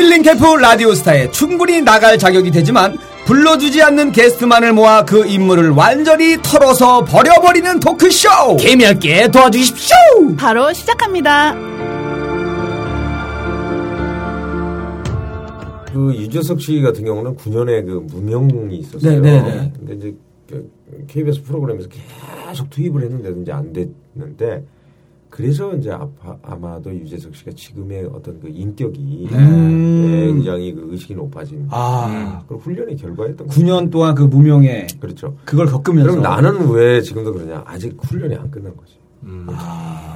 힐링 캠프 라디오스타에 충분히 나갈 자격이 되지만 불러주지 않는 게스트만을 모아 그 인물을 완전히 털어서 버려버리는 토크쇼 개미할게 도와주십시오 바로 시작합니다. 그 유재석 씨 같은 경우는 9년에 그 무명이 있었어요. 네, 네, 네. 근데 이제 그 KBS 프로그램에서 계속 투입을 했는데도 이제 안 됐는데 그래서 이제 아파, 아마도 유재석 씨가 지금의 어떤 그 인격이 음. 네, 굉장히 그 의식이 높아진 아 그런 훈련의 결과였던 거죠. 9년 동안 그 무명에 그렇죠. 그걸 겪으면서 그럼 나는 왜 지금도 그러냐? 아직 훈련이 안 끝난 거지. 음.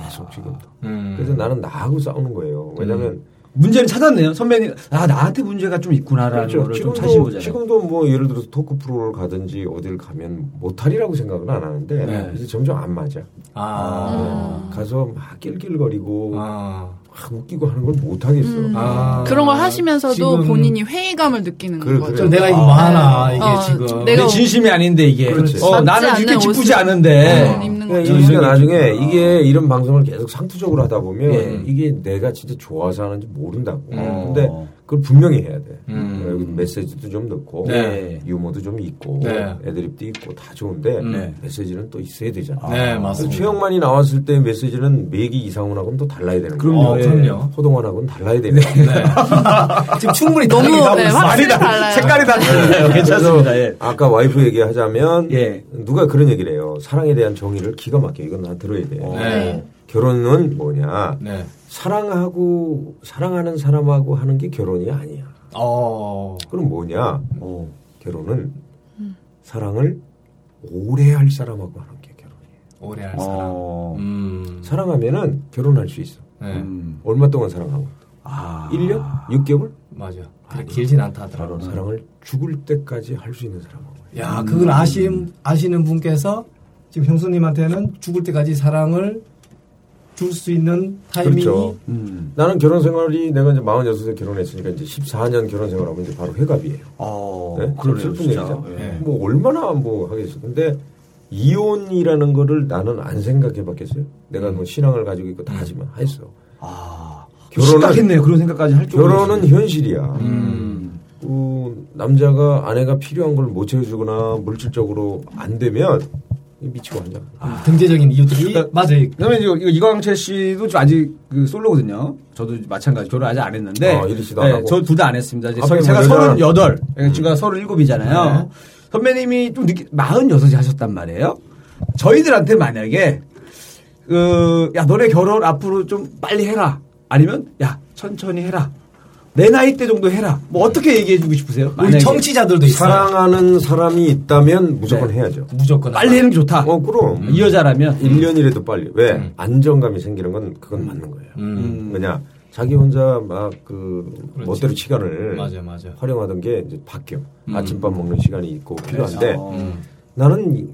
계속 지금도. 음. 그래서 나는 나하고 싸우는 거예요. 왜냐하면 문제를 찾았네요 선배님 아 나한테 문제가 좀 있구나라는 그렇죠. 거를 좀 찾으신 지금도, 거잖아요 지금도 뭐 예를 들어서 토크 프로를 가든지 어딜 가면 못하리라고 생각은 안 하는데 네. 이제 점점 안 맞아. 아. 가서 막 낄낄거리고 아. 막 웃기고 하는 걸 못하겠어. 아. 그런 걸 하시면서도 본인이 회의감을 느끼는 그래, 거죠. 좀 내가 이거 뭐 하나 이게 어, 지금 내가 내 진심이 아닌데 이게 그렇지. 어, 나는 이렇게 기쁘지 않은데 어, 입는 그러니까 거죠. 이게 나중에 이게 이런 방송을 계속 상투적으로 하다 보면 예. 이게 내가 진짜 좋아서 하는지 모른다고. 어. 근데 그걸 분명히 해야 돼. 음. 여기 메시지도 좀 넣고 네. 유머도 좀 있고 네. 애드립도 있고 다 좋은데 네. 메시지는 또 있어야 되잖아. 네, 그래서 맞습니다. 최영만이 나왔을 때 메시지는 매기 이상훈하고는 또 달라야 되는 거야. 그럼요. 어, 예. 그럼요. 호동환하고는 달라야 되는 거야. 네. 지금 충분히 너무 네, 다- 달라요. 색깔이 다 달라요 괜찮습니다 예. 아까 와이프 얘기하자면 예. 누가 그런 얘기를 해요. 사랑에 대한 정의를 기가 막혀. 이건 나 들어야 돼. 네. 결혼은 뭐냐? 네. 사랑하고 사랑하는 사람하고 하는 게 결혼이 아니야. 어. 그럼 뭐냐? 어, 결혼은 사랑을 오래 할 사람하고 하는 게 결혼이에요. 오래 할 사람. 어. 음. 사랑하면은 결혼할 수 있어. 네. 음. 얼마 동안 사랑하고? 아. 1년? 6개월? 맞아. 그렇게 길진 않다 하더라고. 사랑을 죽을 때까지 할 수 있는 사람하고. 야, 그건 아시, 아시는 분께서 지금 형수님한테는 죽을 때까지 사랑을 줄 수 있는 타이밍이 그렇죠. 음. 나는 결혼 생활이 내가 이제 46에 결혼했으니까 이제 14년 결혼 생활하면 이제 바로 회갑이에요. 어, 네? 그러네요, 슬픈. 얘기죠. 예. 뭐 얼마나 뭐 하겠어. 근데 이혼이라는 거를 나는 안 생각해 봤겠어요. 내가 뭐 신앙을 가지고 있고 다 하지만 했어. 아, 결혼은- 심각했네요. 그런 생각까지 할 정도로. 결혼은 현실이야. 음. 그 남자가 아내가 필요한 걸 못 채워주거나 물질적으로 안 되면 미치고 앉아. 경제적인 이유들이 맞아요. 그다음에 이거, 이거 이광채 씨도 좀 아직 그 솔로거든요. 저도 마찬가지 결혼 아직 안 했는데. 아, 이리 씨도 안 하고? 저둘 다 안 했습니다. 이제 앞에 제가 뭐 여자는- 서른 여덟, 제가 서른 일곱이잖아요. 네. 선배님이 좀 늦게 마흔 여섯이 하셨단 말이에요. 저희들한테 만약에 그 야 너네 결혼 앞으로 좀 빨리 해라. 아니면 야 천천히 해라. 내 나이 때 정도 해라. 뭐 어떻게 얘기해주고 싶으세요? 우리 만약에 청취자들도 있어요. 사랑하는 사람이 있다면 무조건 네. 해야죠. 무조건. 빨리 하는 게 좋다. 어, 그럼. 이 여자라면 1년이라도 빨리. 왜? 음. 안정감이 생기는 건 그건 맞는 거예요. 음. 왜냐? 자기 혼자 막그 그렇지. 멋대로 시간을 맞아, 맞아. 활용하던 게 이제 바뀌어. 음. 아침밥 먹는 시간이 있고 필요한데 어. 음. 나는 이-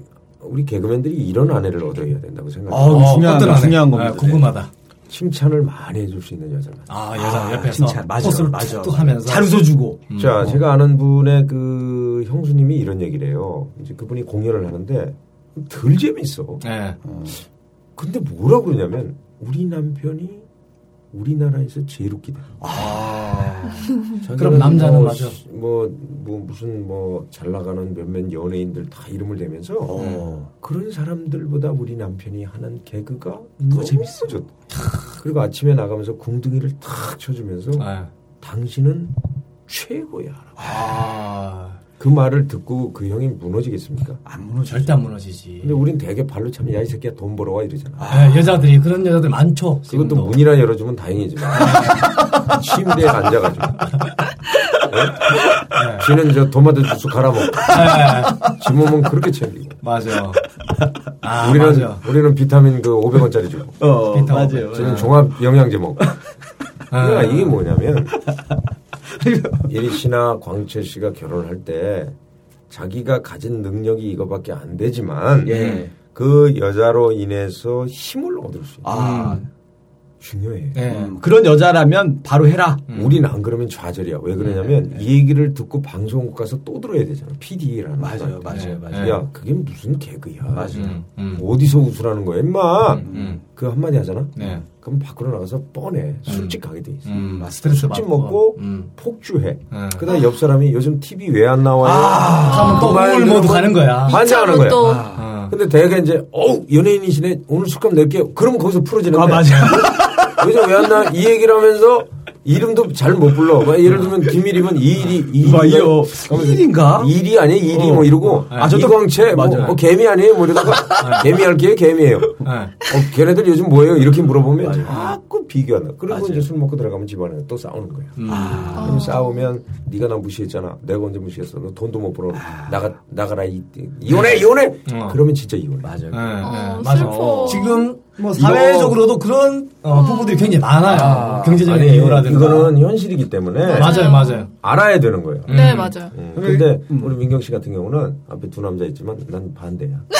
우리 개그맨들이 이런 아내를 얻어야 된다고 생각해. 어, 요 중요한 아내? 중요한 겁니다. 아, 궁금하다. 칭찬을 많이 해줄 수 있는 여자가. 아, 여자 옆에서 칭찬, 맞아, 포스를 맞아. 하면서 잘 웃어주고. 음. 자, 제가 아는 분의 그 형수님이 이런 얘기를 해요. 이제 그분이 공연을 하는데 덜 재밌어. 네. 근데 뭐라고 그러냐면 우리 남편이 우리나라에서 제일 웃기다. 아. 그럼 남자는 뭐, 맞아. 시- 뭐, 뭐 무슨 뭐 잘 나가는 몇몇 연예인들 다 이름을 대면서 어. 그런 사람들보다 우리 남편이 하는 개그가 너무 재밌어. 좋다. 그리고 아침에 나가면서 궁둥이를 탁 쳐주면서 네. 당신은 최고야. 아. 그 말을 듣고 그 형이 무너지겠습니까? 안 무너져. 절대 안 무너지지. 근데 우린 되게 발로 차면 야 이 새끼야 돈 벌어와 이러잖아. 아, 여자들이 그런 여자들 많죠. 그것도 지금도. 문이나 열어주면 다행이지만 침대에 앉아가지고 네? 지는 저 토마토 주스 갈아 먹고 네. 지 몸은 그렇게 챙기고 맞아. 아, 우리는 맞아. 우리는 비타민 그 500원짜리 주고 어, 비타 맞아요. 저는 종합 영양제 먹고 그러니까 아. 이게 뭐냐면 예리 씨나 광채 씨가 결혼할 때 자기가 가진 능력이 이거밖에 안 되지만 예. 그 여자로 인해서 힘을 얻을 수 있는 아, 중요해. 네. 음, 그런 여자라면 바로 해라. 우리는 안 그러면 좌절이야. 왜 그러냐면 네, 이 얘기를 듣고 방송국 가서 또 들어야 되잖아. PD라는 맞아요, 맞아요, 맞아요. 야, 그게 무슨 개그야. 맞아요. 음, 음. 어디서 웃으라는 거야, 임마. 음. 그 한마디 하잖아. 네. 그럼 밖으로 나가서 뻔해. 솔직하게 돼 있어. 음, 스트레스 술집 받고. 먹고 음. 폭주해. 음. 그다음 에 옆 사람이 요즘 TV 왜 안 나와요? 하면 또 모드 들으면 가는 거야. 환장하는 거야. 또 어. 근데 대개 이제 어우 연예인이시네 오늘 술값 낼게요. 그러면 거기서 풀어지는데 아, 맞아 요. 요즘 왜안 나? 이 얘기를 하면서 이름도 잘 못 불러. 뭐 예를 들면 김일이면 이일이 뭐, 이거 이일인가? 일이 아니야 일이 뭐 이러고 아, 저도- 이광채 뭐, 맞아요. 뭐 개미 아니에요 뭐 이러다가 개미 할게요 개미예요. 네. 어, 걔네들 요즘 뭐예요? 이렇게 물어보면 자꾸 비교한다. 그리고 이제 술 먹고 들어가면 집안에 또 싸우는 거야. 아. 그럼 싸우면 네가 나 무시했잖아. 내가 언제 무시했어? 너 돈도 못 벌어. 나가 나가라 이, 이혼해 이혼해. 어. 그러면 진짜 이혼해. 맞아요. 네, 어, 네, 맞아. 슬퍼. 지금 뭐 사회적으로도 그런 어, 부부들이 굉장히 많아요. 경제적인 아니 이유라든가. 이거는 현실이기 때문에 맞아요, 맞아요. 알아야 되는 거예요. 네 맞아요. 음. 근데 우리 민경 씨 같은 경우는 앞에 두 남자 있지만 난 반대야.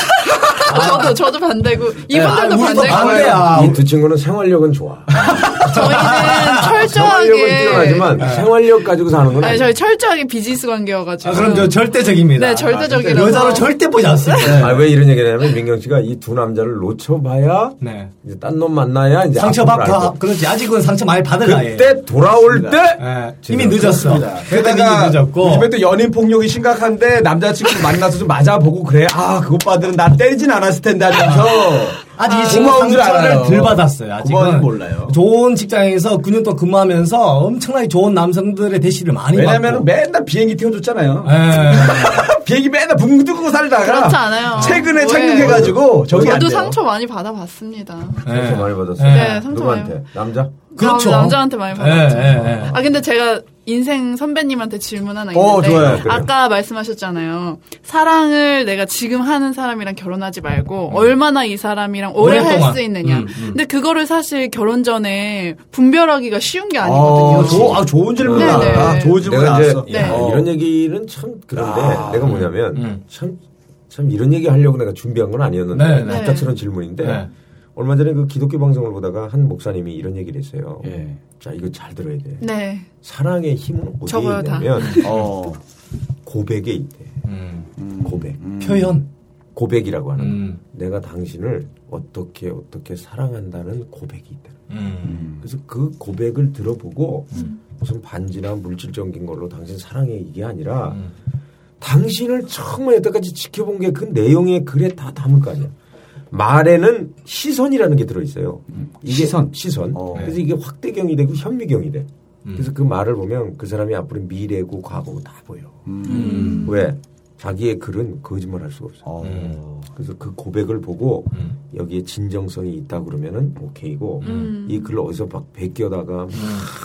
저도 저도 반대고 아, 이분들도 우리도 반대고 반대야. 이 두 친구는 생활력은 좋아. 저희는 생활력은 철저하게 뛰어나지만 생활력 가지고 사는 건 아니. 저희 철저하게 비즈니스 관계여가지고 아, 그럼 저 절대적입니다. 네, 절대적이라서. 여자를 절대 보지 않습니다. 아, 왜 이런 얘기를 하냐면 민경 씨가 이 두 남자를 놓쳐봐야 네. 이제 딴 놈 만나야 이제 상처 앞으로 받고, 알고. 그렇지. 아직은 상처 많이 받을 나이에. 그때 돌아올 때 예, 이미 늦었어. 그때 이미 게다가 늦었고. 요즘에 또 연인 폭력이 심각한데 남자친구 만나서 좀 맞아보고 그래. 아, 그 오빠들은 나 때리진 않았을 텐데 하면서. 아직 이 아, 친구 줄 알아요. 상처를 덜 받았어요. 아직은 몰라요. 좋은 직장에서 9년 동안 근무하면서 엄청나게 좋은 남성들의 대시를 많이 왜냐면 받고. 맨날 비행기 태워줬잖아요. 예. 비행기 맨날 붕 뜨고 살다가. 그렇지 않아요. 최근에 왜? 착륙해가지고 저기 안 저도. 상처 많이 받아봤습니다. 상처 많이 받았어. 네, 상처 누구한테? 많이 남자? 그렇죠. 남- 남자한테 많이 예, 받았죠. 예, 예. 아 근데 제가 인생 선배님한테 질문 하나 어, 있는데 좋아요. 그래요. 아까 말씀하셨잖아요. 사랑을 내가 지금 하는 사람이랑 결혼하지 말고 얼마나 이 사람이랑 오래 할. 수 있느냐. 음, 음. 근데 그거를 사실 결혼 전에 분별하기가 쉬운 게 어, 아니거든요. 조, 아, 좋은 질문이다. 네, 네. 아, 좋은 질문 나왔어. 네. 야, 이런 얘기는 참 그런데 아, 내가 뭐냐면 음. 참, 참 이런 얘기 하려고 내가 준비한 건 아니었는데 네, 네. 갑작스러운 질문인데 네. 얼마 전에 그 기독교 방송을 보다가 한 목사님이 이런 얘기를 했어요. 예. 자 이거 잘 들어야 돼. 네. 사랑의 힘은 어디에. 있냐면 어. 고백에 있대. 음. 고백. 표현. 고백이라고 하는 음. 내가 당신을 어떻게 어떻게 사랑한다는 고백이 있다. 음. 그래서 그 고백을 들어보고 무슨 반지나 물질적인 걸로 당신 사랑해 이게 아니라 음. 당신을 처음 여태까지 지켜본 게 그 내용의 글에 다 담을 거 아니야. 말에는 시선이라는 게 들어있어요. 이게 시선. 시선. 어. 그래서 이게 확대경이 되고 현미경이 돼. 음. 그래서 그 말을 보면 그 사람이 앞으로 미래고 과거고 다 보여. 음. 왜? 자기의 글은 거짓말 할 수가 없어. 어. 그래서 그 고백을 보고 음. 여기에 진정성이 있다 그러면은 오케이고 음. 이 글을 어디서 막 베껴다가 막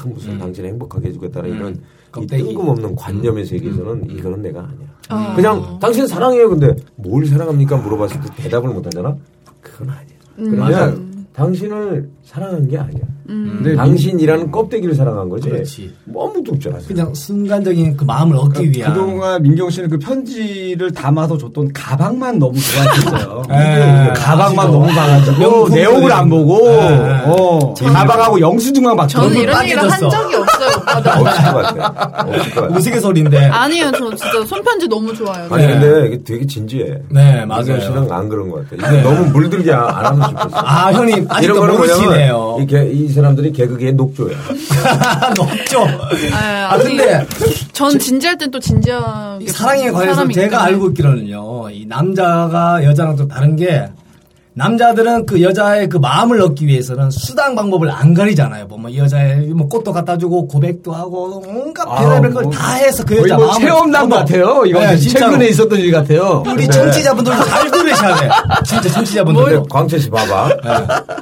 무슨 당신을 행복하게 해주겠다는 이런 이. 뜬금없는 관념의 세계에서는 이거는 내가 아니야. 어. 그냥 당신 사랑해요. 근데 뭘 사랑합니까? 물어봤을 때 대답을 못 하잖아. 그건 아니야. 음. 그러면 맞아요. 당신을 사랑한 게 아니야. 음. 근데 당신이라는 껍데기를 사랑한 거지. 그렇지. 뭐 아무도 없잖아. 그냥 순간적인 그 마음을 얻기 위한. 그동안 민경 씨는 그 편지를 담아서 줬던 가방만 너무 좋아했었어요. 에, 가방만 아시죠? 너무 봐가지고 명품들이. 내용을 안 보고 네. 어, 가방하고 영수증만 막 저는 이런 얘기를 한. 적이 없어요. 없을 것 같아. 없을 것 같아. 우스갯소리인데. 아니요, 저 진짜 손편지 너무 좋아요. 아니 네. 근데 이게 되게 진지해. 네, 맞아요. 씨는 안 그런 것 같아. 이거 너무 물들게 안 하면 좋겠어. 아, 형님, 이런 거는 모르시네요. 뭐냐면 이, 개- 이 사람들이 개그계의 녹조야. 높죠. 아, 아, 근데 전 진지할 땐 또 진지하게. 이 사랑에 관해서 제가. 알고 있기로는요, 이 남자가 여자랑 좀 다른 게, 남자들은 그 여자의 그 마음을 얻기 위해서는 수단 방법을 안 가리잖아요. 뭐, 뭐 여자의 뭐 꽃도 갖다 주고 고백도 하고 온갖 아, 별의별 뭐걸다 해서 그 여자 뭐 마음을 체험담 얻어. 같아요. 이거 네. 최근에 있었던 일 같아요. 우리 청취자분들도 잘 들으셔야 돼. 진짜 청취자분들. 근데 광채 씨 봐봐.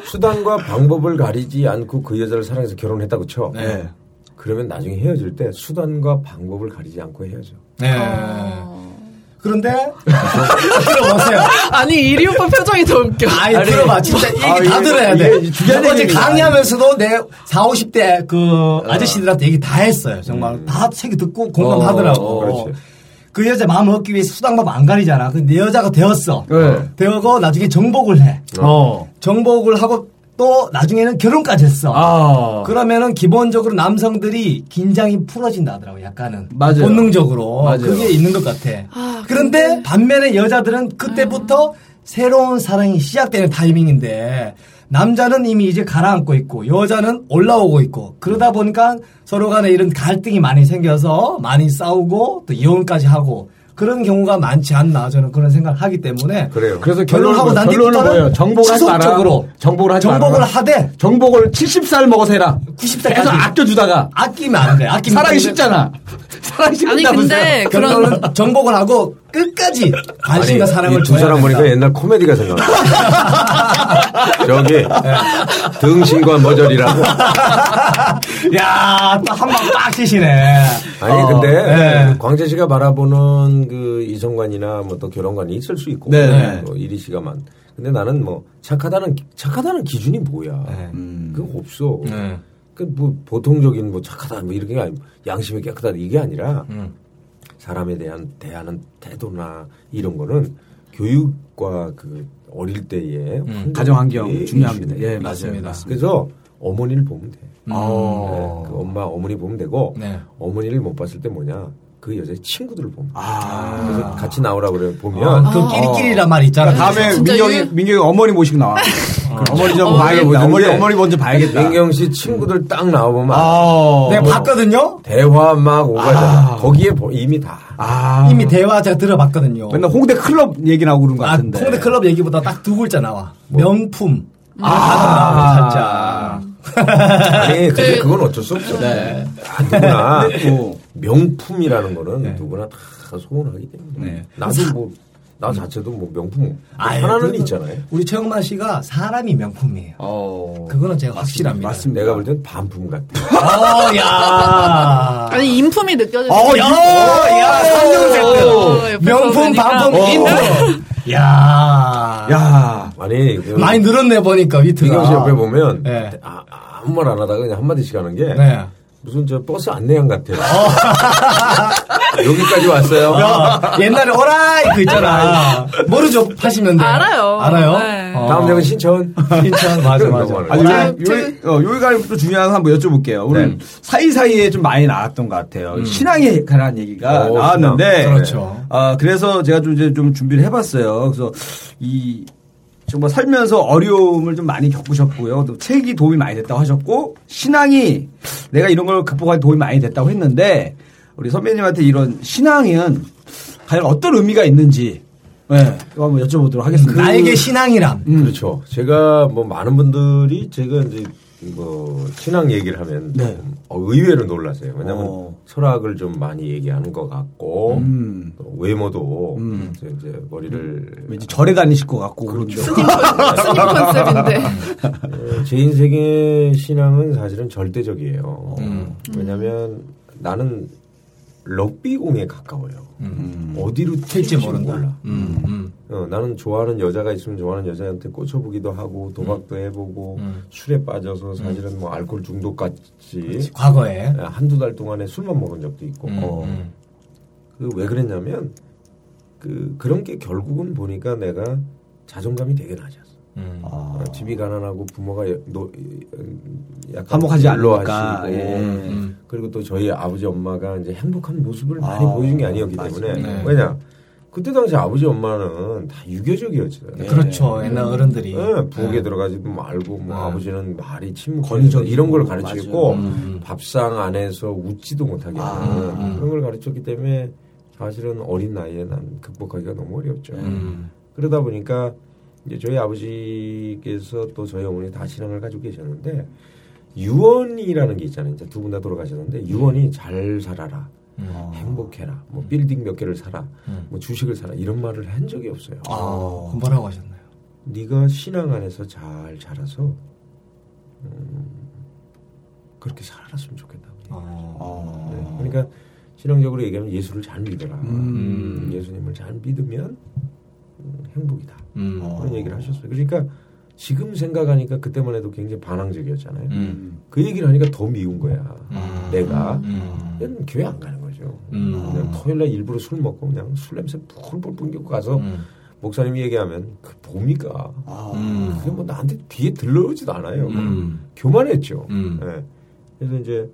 수단과 방법을 가리지 않고 그 여자를 사랑해서 결혼했다고 쳐. 네. 그러면 나중에 헤어질 때 수단과 방법을 가리지 않고 헤어져. 네. 어. 그런데 들어보세요. 아니, 이리 오빠 표정이 더 웃겨. 아이 들어봐 진짜 얘기 아, 다 이게- 들어야 돼. 이게 얘기입니다. 강의하면서도 내 4, 50대 그 아저씨들한테 얘기 다 했어요. 정말 다 책이 듣고 공감하더라고. 어, 그렇지. 그 여자 마음을 얻기 위해서 수당방 안 가리잖아. 근데 내 여자가 되었어. 네. 되어고 나중에 정복을 해. 어. 정복을 하고 또 나중에는 결혼까지 했어. 아. 그러면은 기본적으로 남성들이 긴장이 풀어진다 하더라고 약간은 맞아요. 본능적으로 맞아요. 그게 있는 것 같아. 아, 그런데 반면에 여자들은 그때부터 새로운 사랑이 시작되는 타이밍인데 남자는 이미 이제 가라앉고 있고 여자는 올라오고 있고 그러다 보니까 서로 간에 이런 갈등이 많이 생겨서 많이 싸우고 또 이혼까지 하고 그런 경우가 많지 않나 저는 그런 생각을 하기 때문에 그래요. 그래서 결론은, 난 뒤부터는? 정복을. 지속적으로 정복을 하지 정복을 마라. 하되 정복을 70살 먹어서 해라. 90살 까지. 계속 아껴주다가. 아끼면 안 돼. 아끼면 쉽잖아. 사랑이 아니. 근데 그런 결론은 정복을 하고 끝까지 관심과 사랑을 줘야 사람 된다. 보니까 옛날 코미디가 생각나. 저기 등신과 머저리라고. 야, 또한방빡 치시네. 아니 어, 근데 네. 광재 씨가 바라보는 그 이성관이나 뭐 또 결혼관이 있을 수 있고 네. 또 이리 씨가만. 근데 나는 뭐 착하다는 착하다는 기준이 뭐야? 네. 음. 그거 없어. 네. 그뭐 보통적인 뭐 착하다 뭐 이렇게 아니- 양심이 깨끗하다 이게 아니라 음. 사람에 대한 대하는 태도나 이런 거는 교육과 그 어릴 때의 환경, 가정 환경 되게 중요합니다. 예. 맞습니다. 그래서 어머니를 보면 돼. 어. 네, 그 엄마 어머니 보면 되고 네. 어머니를 못 봤을 때 뭐냐 그 여자의 친구들을 보면 돼. 아. 그래서 같이 나오라 그래 보면 아, 그 끼리끼리란 말 있잖아. 다음에 진짜 민경이 유연- 민경이 어머니 모시고 나와. 어머니 좀 봐야겠다. 어머니 어머니 먼저 봐야겠다. 민경 씨 친구들 딱 나오면 아. 내가 봤거든요. 대화 막 오가잖아. 아. 거기에 보- 이미 다. 아. 이미 대화 제가 들어봤거든요. 맨날 홍대 클럽 얘기 나오고 그런 것 아, 같은데. 홍대 클럽 얘기보다 딱 두 글자 나와. 명품. 아. 아, 살짝. 아니 근데 그건 어쩔 수 없어. 네. 아, 누구나 또 명품이라는 거는 네. 누구나 다 소원하기 때문에. 네. 나도 뭐, 나 자체도 뭐 명품 아유, 하나는 그래도 있잖아요. 우리 최영만 씨가 사람이 명품이에요. 어. 그거는 제가 확실합니다. 맞습니다. 내가 볼 땐 반품 같아. 어, 야. 아니 인품이 느껴지는 어, 야, 야, 삼종 세트. 어, 옆에서 명품. 반품, 어. 인품. 야. 야. 아니, 그 많이 늘었네, 보니까, 위트가. 민경 씨 옆에 보면 네. 아, 아무 말 안 하다가 그냥 한 마디씩 하는 게 네. 무슨 저 버스 안내양 같아요. 여기까지 왔어요. 야, 옛날에 오라이 그 있잖아. 모르죠? 80년대. 알아요. 알아요? 네. 어. 다음 장은 신천. 신천, 맞아, 맞아. 아니, 요, 요, 어, 여기가 또 중요한 거 한번 여쭤볼게요. 오늘 네. 사이사이에 좀 많이 나왔던 것 같아요. 신앙에 관한 얘기가 오, 나왔는데. 신앙. 그렇죠. 아, 그래서 제가 좀 이제 좀 준비를 해봤어요. 그래서 이, 정말 살면서 어려움을 좀 많이 겪으셨고요. 또 책이 도움이 많이 됐다고 하셨고, 신앙이 내가 이런 걸 극복하는 도움이 많이 됐다고 했는데, 우리 선배님한테 이런 신앙은 과연 어떤 의미가 있는지, 네, 한번 여쭤보도록 하겠습니다. 나에게 신앙이란. 음. 그렇죠. 제가 뭐 많은 분들이 제가 이제 뭐 신앙 얘기를 하면 네. 좀 어, 의외로 놀라세요. 왜냐하면 어. 철학을 좀 많이 얘기하는 것 같고 음. 또 외모도 음. 이제, 이제 머리를 왠지 절에 다니실 것 같고 그런데. 스님, 컨- 스님 컨셉인데. 어, 제 인생의 신앙은 사실은 절대적이에요. 음. 왜냐하면 나는 럭비공에 가까워요. 음. 어디로 튈지. 몰라. 음, 음. 어, 나는 좋아하는 여자가 있으면 좋아하는 여자한테 꽂혀보기도 하고 도박도 해보고 음. 술에 빠져서 사실은 뭐 알코올 중독같이 과거에. 한두 달 동안에 술만 먹은 적도 있고 음, 어, 음. 그왜 그랬냐면 그 그런 게 결국은 보니까 내가 자존감이 되게 낮았어. 음. 아. 어, 집이 가난하고 부모가 여- 노, 약간 화목하지 않으니까. 예. 음. 그리고 또 저희 아버지 엄마가 이제 행복한 모습을 많이 아, 보여준 게 아니었기 맞아요. 때문에 네. 왜냐 그때 당시 아버지 엄마는 다 유교적이었어요. 네. 그렇죠. 옛날 어른들이. 예, 부엌에 네. 들어가지도 말고 뭐 네. 아버지는 말이 권위적이고, 이런 걸 가르치고. 음. 밥상 안에서 웃지도 못하게 아, 하는 음. 그런 걸 가르쳤기 때문에 사실은 어린 나이에 난 극복하기가 너무 어렵죠. 음. 그러다 보니까 이제 저희 아버지께서 또 저희 어머니 다 신앙을 가지고 계셨는데 유언이라는 게 있잖아요. 이제 두 분 다 돌아가셨는데 유언이 잘 살아라. 음. 행복해라. 뭐 빌딩 몇 개를 사라. 음. 뭐 주식을 사라. 이런 말을 한 적이 없어요. 아, 그 뭐라고 하셨나요? 네가 신앙 안에서 잘 자라서 음, 그렇게 살았으면 좋겠다. 어. 네. 그러니까 신앙적으로 얘기하면 예수를 잘 믿어라. 음. 예수님을 잘 믿으면 음, 행복이다. 음. 그런 얘기를 하셨어요. 그러니까 지금 생각하니까 그때만 해도 굉장히 반항적이었잖아요. 음. 그 얘기를 하니까 더 미운 거야. 음. 내가 음. 얘는 교회 안 가는 거죠. 음. 그냥 토요일 날 일부러 술 먹고 그냥 술 냄새 풀풀 풍기고 가서 음. 목사님이 얘기하면 그 뭡니까? 아. 음. 그게 뭐 나한테 뒤에 들러오지도 않아요. 음. 교만했죠. 음. 예. 그래서 이제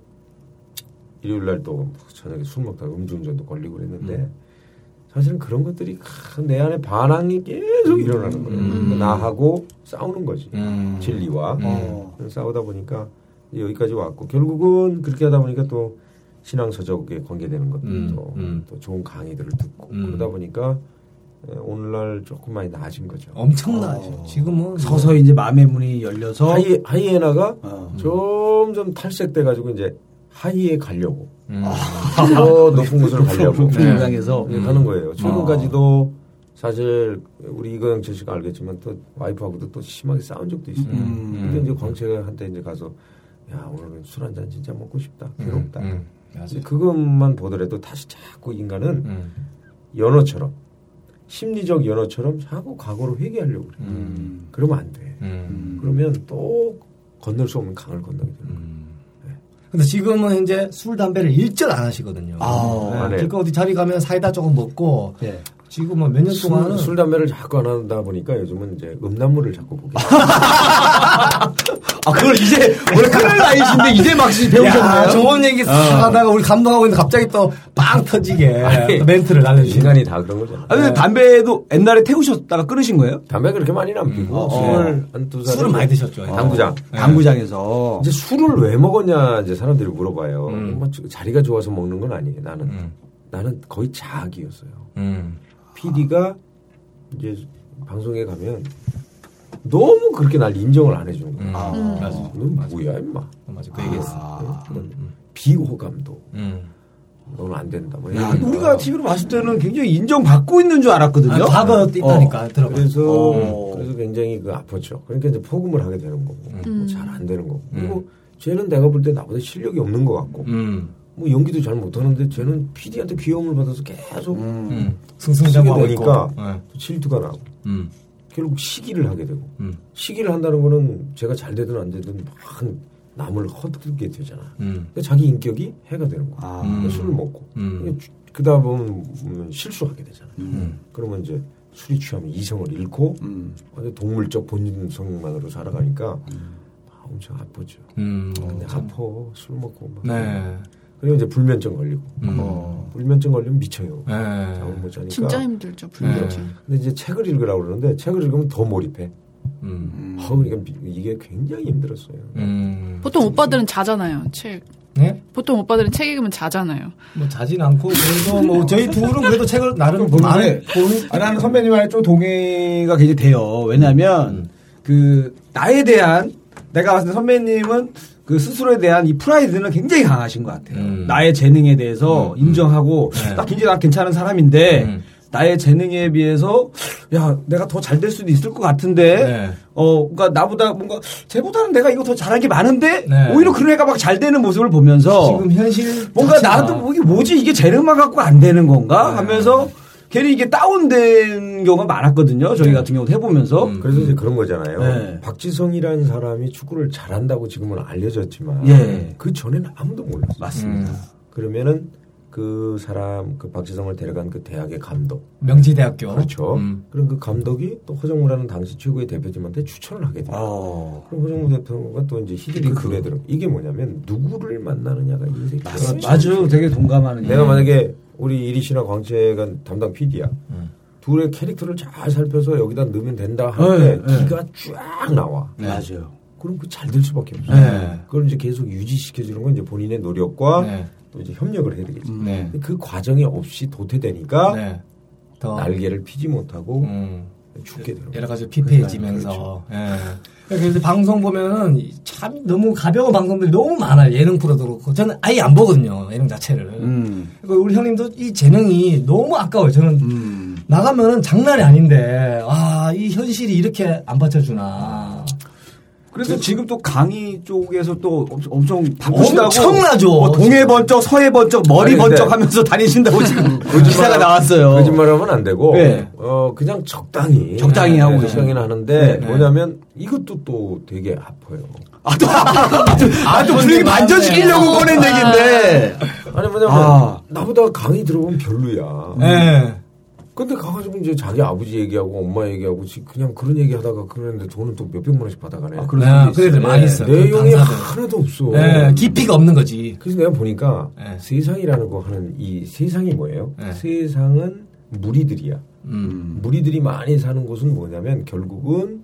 일요일 날 또 저녁에 술 먹다가 음주운전도 걸리고 그랬는데 음. 사실은 그런 것들이 크, 내 안에 반항이 계속 일어나는 거예요. 음. 나하고 싸우는 거지. 음. 진리와 어. 싸우다 보니까 여기까지 왔고 결국은 그렇게 하다 보니까 또 신앙 서적에 관계되는 것들도 음, 음. 또 좋은 강의들을 듣고 음. 그러다 보니까 에, 오늘날 조금 많이 나아진 거죠. 엄청나죠. 어. 지금은 서서히 이제 마음의 문이 열려서 하이 하이에나가 어. 점점 탈색돼 가지고 이제 하이에 가려고 음. 더 높은 곳을 가려고 높은 네. 공장에서 예, 가는 거예요. 최근까지도 사실 우리 이거영철 씨가 알겠지만 또 와이프하고도 또 심하게 싸운 적도 있어요. 음. 근데 이제 광채가 한때 이제 가서 야 오늘은 술 한 잔 진짜 먹고 싶다. 괴롭다. 음. 맞아요. 그것만 보더라도 다시 자꾸 인간은 음. 연어처럼 심리적 연어처럼 자꾸 과거로 회귀하려고 그래. 음. 그러면 안 돼. 음. 그러면 또 건널 수 없는 강을 건너게 되는 거야. 음. 근데 지금은 이제 술 담배를 일절 안 하시거든요. 아, 네. 그러니까 어디 자리 가면 사이다 조금 먹고 네. 지금은 몇년 동안은 술, 술 담배를 자꾸 안 하다 보니까 요즘은 이제 음란물을 자꾸 보게. 아 그걸 이제 원래 큰일 나이신데 이제 막 배우셨네요. 야, 좋은 얘기 싹 어. 하다가 우리 감동하고 있는데 갑자기 또 빵 터지게 아니, 또 멘트를 날려주시네. 인간이 다 그런 거잖아. 아 근데 담배도 옛날에 태우셨다가 끊으신 거예요? 담배 그렇게 많이는 안 피고 어. 스물 한두 살 술을 많이 드셨죠. 당구장. 어, 당구장에서. 이제 술을 왜 먹었냐 이제 사람들이 물어봐요. 음. 뭐 자리가 좋아서 먹는 건 아니에요. 나는 음. 나는 거의 자학이었어요. 음. PD가 이제 방송에 가면 너무 그렇게 날 인정을 안 해주는 거야. 음. 아. 음. 맞아. 넌 뭐야 임마. 맞아. 그 얘기했어. 아. 그런 비호감도 음. 너는 안 된다. 뭐 야. 우리가 TV로 봤을 때는 굉장히 인정받고 있는 줄 알았거든요. 아, 과거 있다니까 들어봐. 그래서 어. 그래서 굉장히 그 아팠죠. 그러니까 이제 포금을 하게 되는 거고 음. 잘안 되는 거고 그리고 쟤는 내가 볼 때 나보다 실력이 없는 것 같고 음. 뭐 연기도 잘 못하는데 쟤는 PD한테 귀여움을 받아서 계속 음. 음. 승승장구하고 쓰게 되니까. 네. 또 질투가 나고 음. 결국 시기를 하게 되고 음. 시기를 한다는 거는 제가 잘 되든 안 되든 막 남을 허들게 되잖아. 음. 그러니까 자기 인격이 해가 되는 거야. 아. 음. 술을 먹고 음. 그다 보면 실수하게 되잖아. 음. 그러면 이제 술이 취하면 이성을 잃고 음. 완전 동물적 본성만으로 살아가니까 아, 엄청 아프죠. 음. 근데 아파 술 먹고 막. 네. 그리고 이제 불면증 걸리고 음. 어. 불면증 걸리면 미쳐요. 네. 잠을 못 자니까. 진짜 힘들죠 네. 불면증. 근데 이제 책을 읽으라고 그러는데 책을 읽으면 더 몰입해. 음. 음. 어, 그러니까 미- 이게 굉장히 힘들었어요. 음. 보통 오빠들은 자잖아요 책. 네? 보통 오빠들은 책 읽으면 자잖아요. 뭐 자진 않고 그래도 뭐 저희 둘은 그래도 책을 나름 보는데 보는 아, 나는 선배님한테 좀 동의가 굉장히 돼요. 왜냐하면 음. 그 나에 대한 내가 봤을 때 선배님은 그 스스로에 대한 이 프라이드는 굉장히 강하신 것 같아요. 음. 나의 재능에 대해서 음. 인정하고 네. 나 굉장히 나 괜찮은 사람인데 음. 나의 재능에 비해서 야 내가 더 잘 될 수도 있을 것 같은데 네. 어 그러니까 나보다 뭔가 쟤보다는 내가 이거 더 잘한 게 많은데 네. 오히려 그런 애가 막 잘 되는 모습을 보면서 지금 현실 뭔가 자체가 나도 뭐 이게 뭐지 이게 재능만 갖고 안 되는 건가 네. 하면서 괜히 이게 다운된 경우가 많았거든요. 저희 같은 경우도 해보면서 음. 그래서 이제 그런 거잖아요. 네. 박지성이라는 사람이 축구를 잘한다고 지금은 알려졌지만 예. 그 전에는 아무도 몰랐어요. 맞습니다. 음. 그러면은 그 사람 그 박지성을 데려간 그 대학의 감독 명지대학교 그렇죠. 음. 그럼 그 감독이 또 허정무라는 당시 최고의 대표팀한테 추천을 하게 돼요. 어. 그럼 허정무 대표가 또 이제 히딩크 히딩크. 둘에 들어. 이게 뭐냐면 누구를 만나느냐가 인생 맞- 아주 되게 동감하는. 내가 예. 만약에 우리 이리 씨나 광채가 담당 PD야. 음. 둘의 캐릭터를 잘 살펴서 여기다 넣으면 된다 할때 네, 네. 기가 쫙 나와. 네. 맞아요. 그럼 그 잘 될 수밖에 없어. 네. 그걸 이제 계속 유지시켜주는 건 이제 본인의 노력과 네. 또 이제 협력을 해야 되겠지. 음. 네. 근데 그 과정이 없이 도태되니까 네. 더 날개를 피지 못하고 음. 죽게 되는 여러 거예요. 가지 피폐해지면서. 예. 그 래서 방송 보면은 참 너무 가벼운 방송들이 너무 많아요. 예능 프로도 그렇고. 저는 아예 안 보거든요. 예능 자체를. 음. 그리고 우리 형님도 이 재능이 너무 아까워요. 저는 음. 나가면은 장난이 아닌데, 아, 이 현실이 이렇게 안 받쳐주나. 그래서 지금 또 강의 쪽에서 또 엄청, 바쁘시다고. 엄청나죠. 뭐 동해 번쩍, 서해 번쩍, 머리 아니, 번쩍 하면서 다니신다고 지금 기사가 거짓말- 나왔어요. 거짓말하면 안 되고 네. 어 그냥 적당히 적당히 하고 네. 적당히는 하는데 네. 뭐냐면 이것도 또 되게 아파요. 아, 또, 아, 또 분위기 반전시키려고 보낸 얘기인데. 아니 뭐냐면 아. 나보다 강의 들어보면 별로야. 예. 근데 가가지고 이제 자기 아버지 얘기하고 엄마 얘기하고 지- 그냥 그런 얘기 하다가 그러는데 돈은 또 몇백만 원씩 받아가네. 아, 그런 네, 있어요. 많이 있어요. 내용이 강사들. 하나도 없어. 네, 깊이가 없는 거지. 그래서 내가 보니까 네. 세상이라는 거 하는 이 세상이 뭐예요? 네. 세상은 무리들이야. 음. 무리들이 많이 사는 곳은 뭐냐면 결국은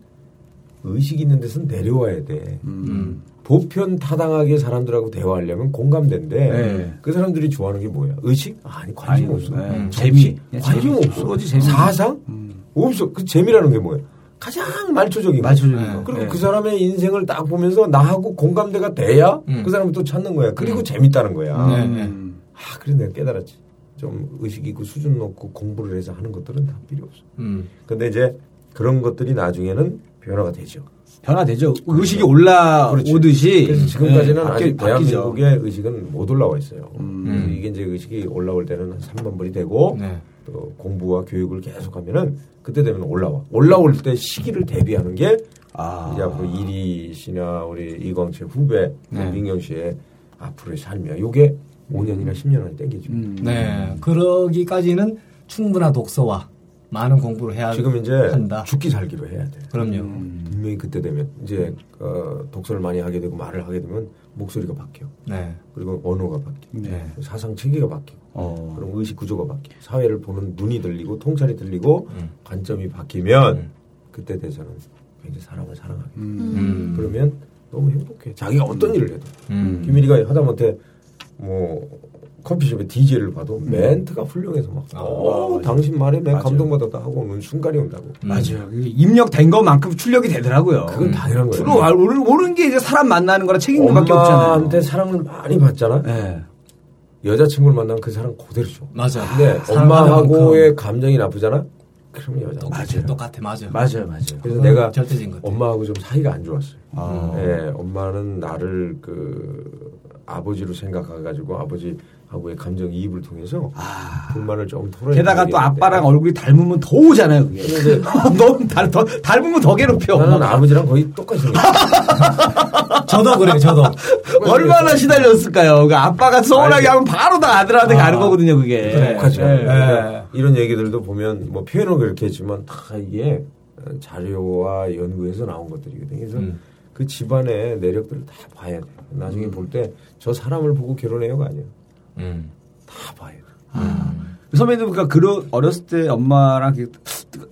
의식 있는 데서는 내려와야 돼. 음. 보편 타당하게 사람들하고 대화하려면 공감대인데 네. 그 사람들이 좋아하는 게 뭐야? 의식? 아니 관심 없어. 네. 음, 재미. 관심 재미. 없어. 오로지 재미. 사상? 음. 없어. 그 재미라는 게 뭐야? 가장 말초적인 거. 맞춰주는 네. 거. 그리고 네. 그 사람의 인생을 딱 보면서 나하고 공감대가 돼야 음. 그 사람을 또 찾는 거야. 그리고 재밌다는 거야. 네, 네. 음. 아, 그래서 내가 깨달았지. 좀 의식 있고 수준 높고 공부를 해서 하는 것들은 다 필요 없어. 음. 근데 이제 그런 것들이 나중에는 변화가 되죠. 변화되죠. 의식이 올라오듯이. 그래서 지금까지는 네, 아직 바뀌죠. 대한민국의 의식은 못 올라와 있어요. 음. 그래서 이게 이제 의식이 올라올 때는 한 3번불이 되고 네. 또 공부와 교육을 계속하면은 그때 되면 올라와. 올라올 때 시기를 대비하는 게 아. 이제 앞으로 이리 씨나 우리 이광채 후배 네. 민경 씨의 앞으로의 삶이야. 요게 5년이나 10년 안에 땡겨죠. 음. 네. 그러기까지는 충분한 독서와 많은 공부를 해야 지금 이제 한다. 죽기 살기로 해야 돼. 그럼요. 분명히 그때 되면 이제 어, 독서를 많이 하게 되고 말을 하게 되면 목소리가 바뀌어. 네. 그리고 언어가 바뀌어. 네. 사상 체계가 바뀌고. 어. 그럼 의식 구조가 바뀌어. 사회를 보는 눈이 들리고 통찰이 들리고 음. 관점이 바뀌면 음. 그때 돼서는 굉장히 사람을 사랑하게. 돼. 음. 그러면 너무 행복해. 자기가 어떤 일을 해도. 음. 김일이가 하다못해 뭐 커피숍에 DJ를 봐도 멘트가 훌륭해서 막, 아, 어. 당신 말에 맞아요. 감동받았다 하고 오는 순간이 온다고. 음. 맞아요. 입력된 것만큼 출력이 되더라고요. 그건 당연한 거예요. 주로 알- 오는, 오는 게 이제 사람 만나는 거랑 책임감밖에 없잖아요. 엄마한테 사랑을 많이 받잖아. 네. 여자친구를 만나면 그 사랑 그대로죠. 맞아. 근데 사랑하는 엄마하고의 감정이 나쁘잖아? 그러면 여자. 똑같아. 맞아요. 똑같아. 맞아. 맞아요, 맞아요. 그래서 내가 절대적인 것. 엄마하고 좀 사이가 안 좋았어요. 아. 예, 엄마는 나를 그 아버지로 생각해가지고 아버지 하고의 감정 이입을 통해서 아. 불만을 좀 털어야 게다가 또 아빠랑 얼굴이 닮으면 더 오잖아요, 그게. 근데 너무 닮, 더, 닮으면 더 괴롭혀. 나는 아버지랑 거의 똑같이. 저도 그래요. 저도. 얼마나 시달렸을까요? 그 아빠가 서운하게. 하면 바로 다 아들한테 아. 가는 거거든요, 그게. 똑같죠. 예. 네. 이런 얘기들도 보면 뭐 표현은 그렇게 했지만 다 이게 자료와 연구에서 나온 것들이거든요. 그래서 음. 그 집안의 내력들을 다 봐야 돼. 나중에 볼때 저 사람을 보고 결혼해요가 아니에요. 음. 다 봐야 돼. 선배님, 그러니까 그런 어렸을 때 엄마랑 이렇게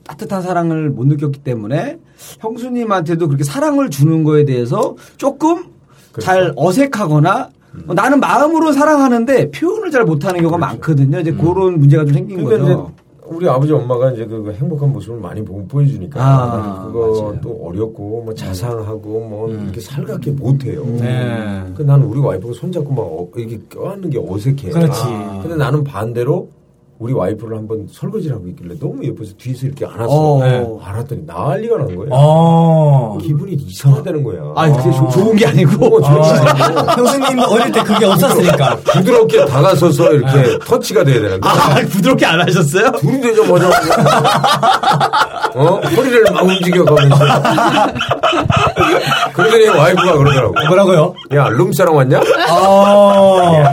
따뜻한 사랑을 못 느꼈기 때문에 형수님한테도 그렇게 사랑을 주는 거에 대해서 조금 그렇죠. 잘 어색하거나 어, 나는 마음으로 사랑하는데 표현을 잘 못하는 경우가 많거든요. 이제 그런 문제가 좀 생긴 거죠. 우리 아버지 엄마가 이제 그 행복한 모습을 많이 보, 보여주니까 아, 그거. 또 어렵고 뭐 자상하고 뭐 이렇게 살갑게 못해요. 네. 그 나는 우리 와이프가 손잡고 막 어, 이렇게 껴안는 게 어색해. 그렇지. 아, 근데 나는 반대로 우리 와이프를 한번 설거지를 하고 있길래 너무 예뻐서 뒤에서 이렇게 안았어. 어. 네. 안았더니 난리가 난 거야. 어. 기분이 이상하다는 거야. 아, 그게 조- 좋은 게 아니고. 어, 좋은 게 아니고 형수님도 어릴 때 그게 없었으니까. 부드럽게 다가서서 이렇게 터치가 돼야 되는데 아, 부드럽게 안 하셨어요? 둘이 되자마자 어 허리를 막 움직여가면서 그러더니 와이프가 그러더라고 뭐라고요? 야 룸사랑 왔냐? 어.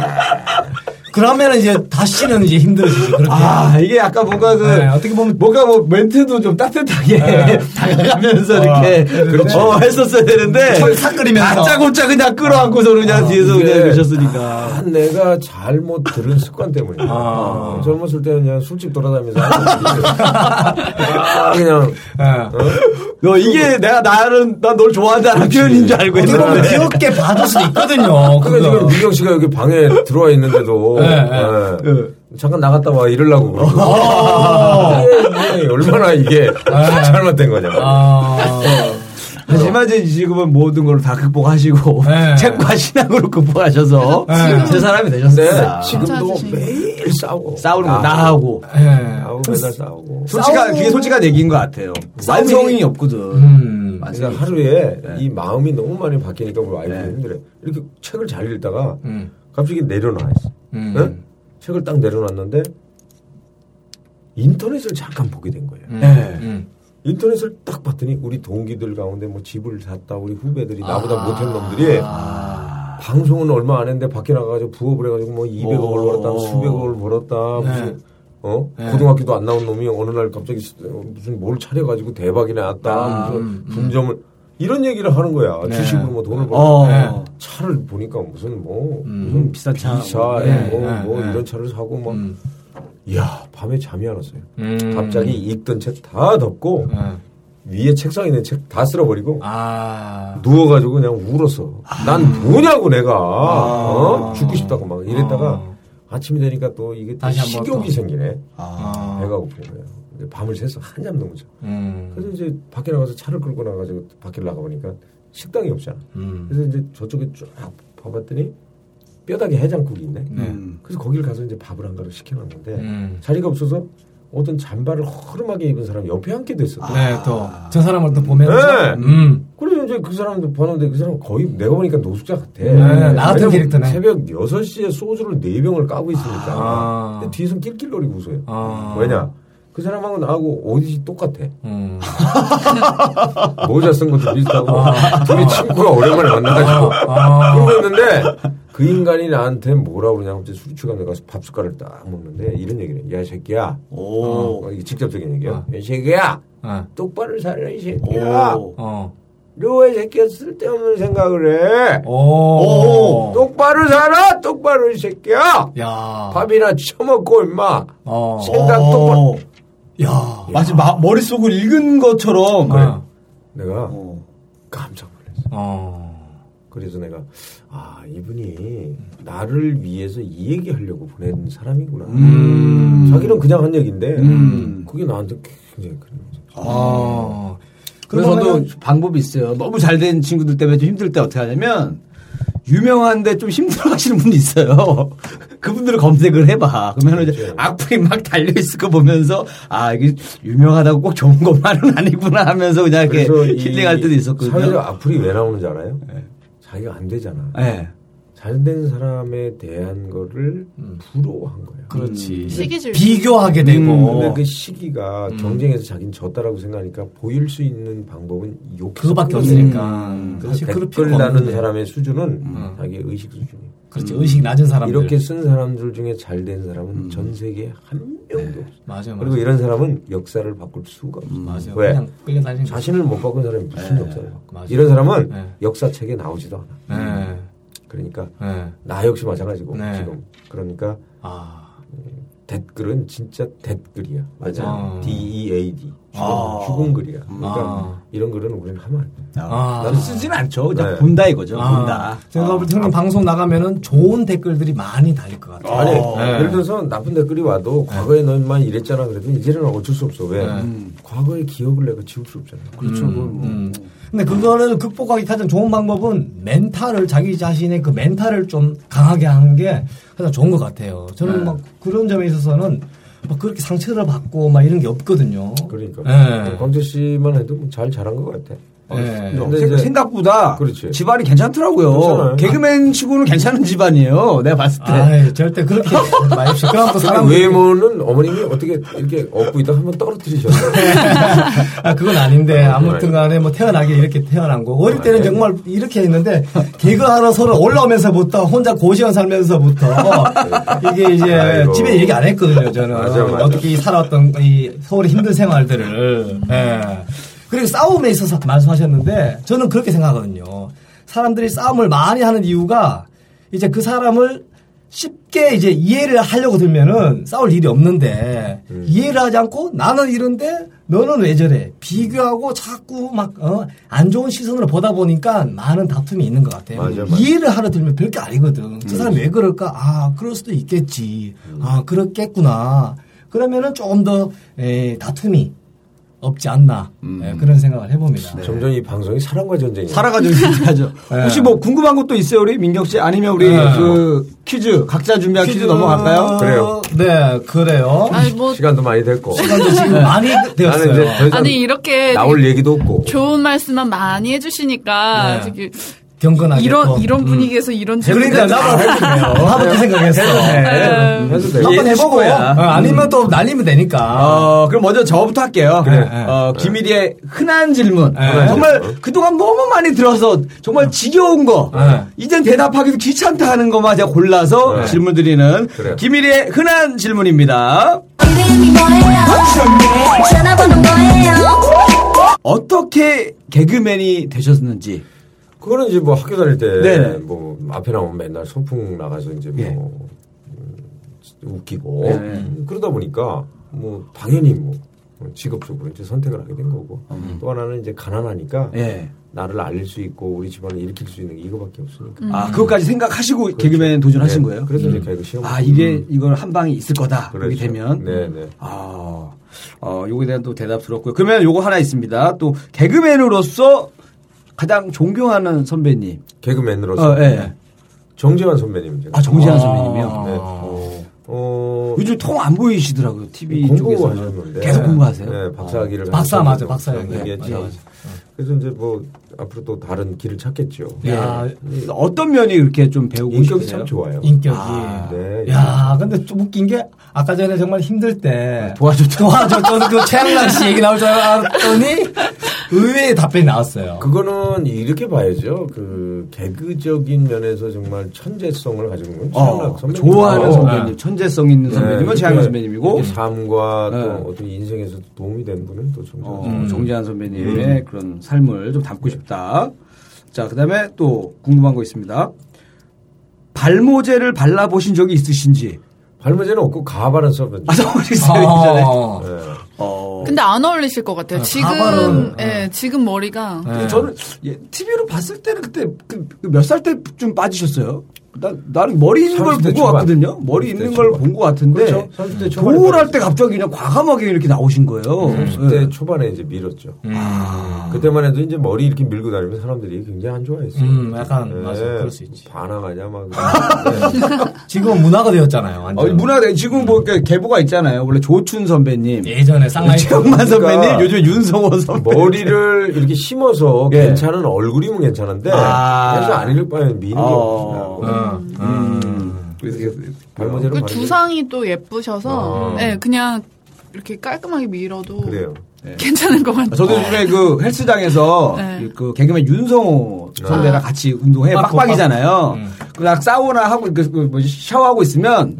그러면 이제 다시는 이제 힘들어지지. 그렇게. 아, 이게 약간 뭔가 그, 네, 어떻게 보면 뭔가 뭐 멘트도 좀 따뜻하게 네. 다가가면서 이렇게 그렇지. 어, 했었어야 되는데 철삭 끓이면서. 다짜고짜 그냥 끌어안고서 그냥 뒤에서 이게 그냥 계셨으니까. 다 내가 잘못 들은 습관 때문이야. 아. 젊었을 때는 그냥 술집 돌아다니면서. 아, 그냥 예. 어? 너 이게 내가 나는 난 널 좋아한다는 표현인 줄 알고 있는데. 귀엽게 봐줄 수도 있거든요. 그러니까. 지금 미경 씨가 여기 방에 들어와 있는데도 네, 예. 네. 잠깐 나갔다 와 이러려고 그러고 어. 이게, 이게 얼마나 이게 잘못된 거냐. 아. 하지만 이제 지금은 모든 걸 다 극복하시고 네. 책과 신앙으로 극복하셔서 네. 제 사람이 근데 되셨습니다. 지금도. 매일 싸우고 싸우는 거 나- 나하고 예. 싸우고 맨날 싸우고 솔직한 그게 솔직한 얘기인 것 같아요. 완성이 없거든. 음. 그러니까 하루에 네. 이 마음이 너무 많이 바뀌니까 우리 와이프가 네. 힘들어. 이렇게 책을 잘 읽다가 음. 갑자기 내려놔 있어. 음. 응? 책을 딱 내려놨는데 인터넷을 잠깐 보게 된 거예요. 음. 네. 음. 인터넷을 딱 봤더니 우리 동기들 가운데 뭐 집을 샀다 우리 후배들이 나보다 아. 못한 놈들이 아. 방송은 얼마 안 했는데 밖에 나가가지고 부업을 해가지고 뭐 200억을 오. 벌었다 수백억을 벌었다 무슨 어? 네. 고등학교도 안 나온 놈이 어느 날 갑자기 무슨 뭘 차려가지고 대박이 났다. 아, 무슨 분점을 이런 얘기를 하는 거야. 네. 주식으로 뭐 돈을 벌고 어. 네. 차를 보니까 무슨 뭐 음, 무슨 비싼 차. 비차 네, 뭐, 네, 뭐 네. 이런 차를 사고 막 음. 이야 밤에 잠이 안 왔어요. 음. 갑자기 읽던 책 다 덮고 어. 위에 책상에 있는 책 다 쓸어버리고 아. 누워가지고 그냥 울었어. 난 뭐냐고 내가 아. 어? 죽고 싶다고 막 이랬다가 어. 아침이 되니까 또 이게 또 식욕이 또. 생기네. 아. 배가 고픈. 근데 밤을 새서 한잠 넘자 음. 그래서 이제 밖에 나가서 차를 끌고 나가지고 밖에 나가 보니까 식당이 없잖아. 음. 그래서 이제 저쪽에 쫙 봐봤더니 뼈다귀 해장국이 있네. 음. 그래서 거기를 가서 이제 밥을 한 그릇 시켜놨는데 음. 자리가 없어서 어떤 잠바를 허름하게 입은 사람이 옆에 앉게 됐어. 네, 또 저 사람을 또 보면서 네. 음. 그래서 이제 그 사람도 봤는데 그 사람 거의 내가 보니까 노숙자 같아. 네, 나 같은 캐릭터네. 새벽 6시에 소주를 4병을 까고 있으니까. 아. 근데 뒤에서 낄낄거리고 웃어요. 아. 왜냐? 그 사람하고 나하고 어디지 똑같아. 음. 모자 쓴 것도 비슷하고. 둘이 친구가 오랜만에 만나가지고. 아. 그러고 있는데 그 인간이 나한테 뭐라 그러냐고 갑자기 술취감에 가서 밥 숟갈을 딱 먹는데 이런 얘기를 해. 야, 이 새끼야. 오. 어, 이게 직접적인 얘기야. 어. 야, 이 새끼야. 어. 똑바로 살아, 이 새끼야. 오. 어. 너왜 새끼야 쓸데없는 생각을 해? 오. 똑바로 살아! 똑바로 이 새끼야! 야. 밥이나 처먹고 임마! 어. 생각 똑바로! 야. 마치 마, 머릿속을 읽은 것처럼. 그래. 어. 내가 어. 깜짝 놀랐어. 어. 그래서 내가, 아, 이분이 나를 위해서 이 얘기 하려고 보낸 사람이구나. 음. 자기는 그냥 한 얘기인데, 음. 그게 나한테 굉장히 그런 거죠. 어. 그래서 그러면은- 저도 방법이 있어요. 너무 잘 된 친구들 때문에 좀 힘들 때 어떻게 하냐면 유명한데 좀 힘들어 하시는 분이 있어요. 그분들을 검색을 해봐. 그러면 이제 그렇죠. 악플이 막 달려 있을 거 보면서 아, 이게 유명하다고 꼭 좋은 것만은 아니구나 하면서 그냥 이렇게 힐링할 때도 있었거든요. 사회적 악플이 왜 나오는지 알아요? 네. 자기가 안 되잖아. 네. 잘된 사람에 대한 거를 음. 부러워한 거야. 그렇지. 시기질. 비교하게 되고. 음, 근데 그 시기가 경쟁에서 자기는 졌다라고 생각하니까 보일 수 있는 방법은 욕. 그거밖에 없으니까. 음. 사실 그럴 댓글 다는. 사람의 수준은 음. 자기의 의식 수준이에요. 그렇지. 의식 낮은 사람들. 이렇게 쓴 사람들 중에 잘된 사람은 음. 전 세계에 한 명도 없어. 맞아, 맞아. 그리고 이런 사람은 역사를 바꿀 수가 없어. 맞아. 왜? 그냥 끌려 다니는 거지. 자신을 못 바꾼 사람이 무슨 역사를 바꿔. 맞아. 이런 사람은 네. 역사책에 나오지도 않아. 네. 그러니까 네. 나 역시 마찬가지고 네. 지금 그러니까 아. 댓글은 진짜 댓글이야. 맞아. 아. D E A D. 죽은, 아. 죽은 글이야. 그러니까 아. 이런 글은 우리는 하면 안 돼. 아. 나는 쓰진 않죠. 그냥 네. 본다 이거죠. 아, 본다. 제가 볼때 형님 방송 나가면은 좋은 댓글들이 많이 달릴 것 같아요. 아니 네. 예를 들어서 나쁜 댓글이 와도 과거에 너만 이랬잖아 그래도 이제는 어쩔 수 없어 왜 네. 과거의 기억을 내가 지울 수 없잖아 그렇죠. 그건 뭐. 음. 근데 그거를 극복하기 가장 좋은 방법은 멘탈을 자기 자신의 그 멘탈을 좀 강하게 하는 게 가장 좋은 것 같아요. 저는 네. 막 그런 점에 있어서는 막 그렇게 상처를 받고 막 이런 게 없거든요. 그러니까 네. 광재 씨만 해도 뭐잘 잘한 것 같아 네. 근데 생- 이제- 생각보다 그렇지. 집안이 괜찮더라고요. 괜찮아요. 개그맨 치고는 괜찮은 집안이에요. 내가 봤을 때. 아 절대 그렇게 마십시오. 그럼 또 사람 외모는 어머님이 어떻게 이렇게 업고 있다 한번 떨어뜨리셨어요 아, 그건 아닌데, 아무튼 간에 뭐 태어나게 이렇게 태어난 거. 어릴 때는 정말 이렇게 했는데, 개그하러 서로 올라오면서부터, 혼자 고시원 살면서부터, 이게 이제 아이고. 집에 얘기 안 했거든요, 저는. 맞아, 맞아. 어떻게 살아왔던 이 서울의 힘든 생활들을. 예. 그리고 싸움에 있어서 말씀하셨는데, 저는 그렇게 생각하거든요. 사람들이 싸움을 많이 하는 이유가, 이제 그 사람을 쉽게 이제 이해를 하려고 들면은 싸울 일이 없는데 음. 이해를 하지 않고 나는 이런데 너는 왜 저래 비교하고 자꾸 막 어, 안 좋은 시선으로 보다 보니까 많은 다툼이 있는 것 같아요. 맞아, 맞아. 이해를 하려 들면 별게 아니거든. 저 사람 왜 그럴까? 아 그럴 수도 있겠지. 아 그렇겠구나. 그러면은 조금 더 에, 다툼이 없지 않나 예, 그런 생각을 해봅니다. 점점 이 방송이 사랑과 전쟁이야 살아가지고 얘기하죠. 네. 혹시 뭐 궁금한 것도 있어요, 우리 민경 씨? 아니면 우리 네. 그 퀴즈 각자 준비한 퀴즈, 넘어갈까요? 그래요. 네, 그래요. 아니 뭐 시간도 많이 됐고 시간도 지금 많이 나는 되었어요. 아니 이렇게 나올 얘기도 없고 좋은 말씀만 많이 해주시니까 네. 저기 경건하게. 이런 또. 이런 분위기에서 이런 질문. 그러니까 나도 나도 그 생각했어. 네. 해도 돼. 한번 해보고. 어, 아니면 또 날리면 되니까. 어, 그럼 먼저 저부터 할게요. 그래. 어, 김일이의 흔한 질문. 네. 정말 그동안 너무 많이 들어서 정말 지겨운 거. 네. 이젠 대답하기도 귀찮다 하는 것만 제가 골라서 네. 질문 드리는 그래요. 김일이의 흔한 질문입니다. 이름이 뭐예요? 전화번호 뭐예요? 어떻게 개그맨이 되셨는지. 그거는 이제 뭐 학교 다닐 때 네네. 뭐 앞에 나오면 맨날 소풍 나가서 이제 뭐 예. 음, 웃기고 네. 음, 그러다 보니까 뭐 당연히 뭐 직업적으로 이제 선택을 하게 된 거고 또 하나는 이제 가난하니까 음. 예. 나를 알릴 수 있고 우리 집안을 일으킬 수 있는 게 이거밖에 없으니까. 아, 그것까지 생각하시고 개그맨 도전하신 네. 거예요? 그래서 이제 개그 시험. 아, 이게 이걸 한 방이 있을 거다. 그렇게 그렇죠. 되면. 네, 네. 아, 어, 요거에 대한 또 대답 들었고요. 그러면 요거 하나 있습니다. 또 개그맨으로서 가장 존경하는 선배님. 개그맨으로서 어, 예. 정재환 선배님. 제가. 아, 정재환 아. 선배님이요? 네. 어. 어, 요즘 통 안 보이시더라고요. TV 쪽에서. 공부하셨는데. 계속 공부하세요? 네, 박사학위를. 박사 하셨는데 맞아, 박사 네. 맞아, 맞아. 그래서 이제 뭐 앞으로 또 다른 길을 찾겠죠. 야, 어떤 면이 그렇게 좀 배우고 인격이 싶으세요? 참 좋아요. 인격이. 아, 네. 야, 근데 좀 웃긴 게 아까 전에 정말 힘들 때 도와줬죠. 도와줬던 그 최양락 씨 얘기 나올 줄 알았더니 의외의 답변이 나왔어요. 그거는 이렇게 봐야죠. 그 개그적인 면에서 정말 천재성을 가지고 있는 어, 선배님. 좋아하는 어, 선배님, 천재성 있는 선배님은 네, 최양락 선배님이고, 삶과 네. 또 어떤 인생에서 도움이 되는 분은 또 정재환 어, 선배님. 정재환 선배님의 그런 삶을 좀 담고 싶다. 자, 그 다음에 또 궁금한 거 있습니다. 발모제를 발라보신 적이 있으신지. 발모제는 없고 가발은 써본 아, 적. 써보셨어요. 아, 네. 어. 근데 안 어울리실 것 같아요. 아, 지금 가발은, 예, 지금 머리가 네. 저는 예, TV로 봤을 때는 그때 그 몇살 때좀 빠지셨어요? 나, 나는 머리 있는 걸 30대 본것 초반. 같거든요. 머리 30대 있는 걸 초반. 본것 같은데. 그렇죠. 30대 초반에 돌할 때 갑자기 그냥 과감하게 이렇게 나오신 거예요. 30대 네. 초반에 이제 밀었죠. 아. 그때만 해도 이제 머리 이렇게 밀고 다니면 사람들이 굉장히 안 좋아했어요. 음, 약간, 네. 맞아. 그럴 수 있지. 반항하냐, 막. 네. 지금은 문화가 되었잖아요. 완전. 어, 문화가 지금 뭐 이렇게 계보가 있잖아요. 원래 조춘 선배님, 예전에 쌍라이 최영만 선배님, 그러니까 요즘 윤성호 선배님. 머리를 이렇게 심어서 예. 괜찮은 얼굴이면 괜찮은데, 아. 그래서 안 읽을 바에는 미는 게 어. 없습니 다. 음. 그래서 이게 발모제로 그 바르면 두상이 또 예쁘셔서 어. 예, 그냥 이렇게 깔끔하게 밀어도 그래요. 괜찮을 것 같아요. 아, 저도 요즘에 그 헬스장에서 네. 그 개그맨 윤성호 선배랑 아. 같이 운동해 빡빡, 빡빡이잖아요. 음. 그냥 사우나 하고 그, 그 샤워하고 있으면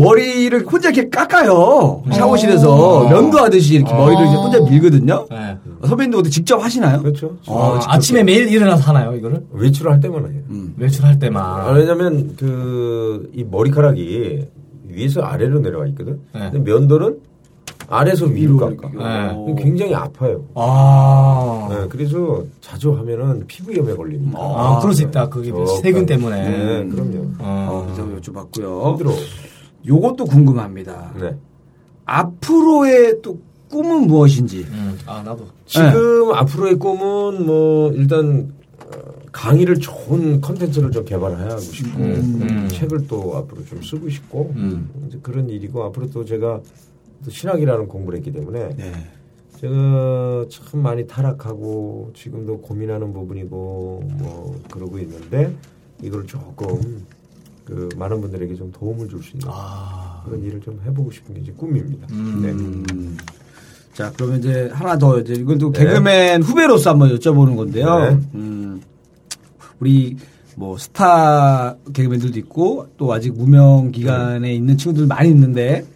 머리를 혼자 이렇게 깎아요. 샤워실에서 어. 면도하듯이 이렇게 머리를 이제 혼자 밀거든요. 네. 선배님도 직접 하시나요? 그렇죠. 어, 직접 아침에 매일 일어나서 하나요, 이거를? 외출할 때만 해요. 음. 외출할 아, 때만. 왜냐면 그, 이 머리카락이 위에서 아래로 내려가 있거든. 네. 근데 면도는 아래에서 위로 깎아. 네. 어. 굉장히 아파요. 아. 네, 그래서 자주 하면은 피부염에 걸립니다. 아, 그럴 수 있다. 그게 저, 세균 때문에. 네, 그럼요. 어, 어. 그래서 여쭤봤고요. 힘들어. 요것도 궁금합니다. 네. 앞으로의 또 꿈은 무엇인지. 음. 아, 나도. 지금 앞으로의 꿈은 뭐 일단 어, 강의를 좋은 컨텐츠를 좀 개발하고 싶고 음. 책을 또 앞으로 좀 쓰고 싶고 음. 이제 그런 일이고 앞으로 또 제가 또 신학이라는 공부를 했기 때문에 네. 제가 참 많이 타락하고 지금도 고민하는 부분이고 뭐 그러고 있는데 이걸 조금 그 많은 분들에게 좀 도움을 줄 수 있는 아. 그런 일을 좀 해보고 싶은 게 이제 꿈입니다. 음. 네. 음. 자, 그러면 이제 하나 더 이제 이건 또 네. 개그맨 후배로서 한번 여쭤보는 건데요. 네. 음, 우리 뭐 스타 개그맨들도 있고 또 아직 무명 기간에 있는 친구들 많이 있는데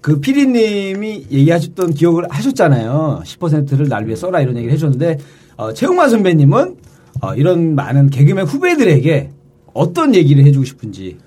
그 피디님이 얘기하셨던 기억을 하셨잖아요. 10%를 날 위해 써라 이런 얘기를 해줬는데 어, 최형만 선배님은 어, 이런 많은 개그맨 후배들에게 어떤 얘기를 해주고 싶은지.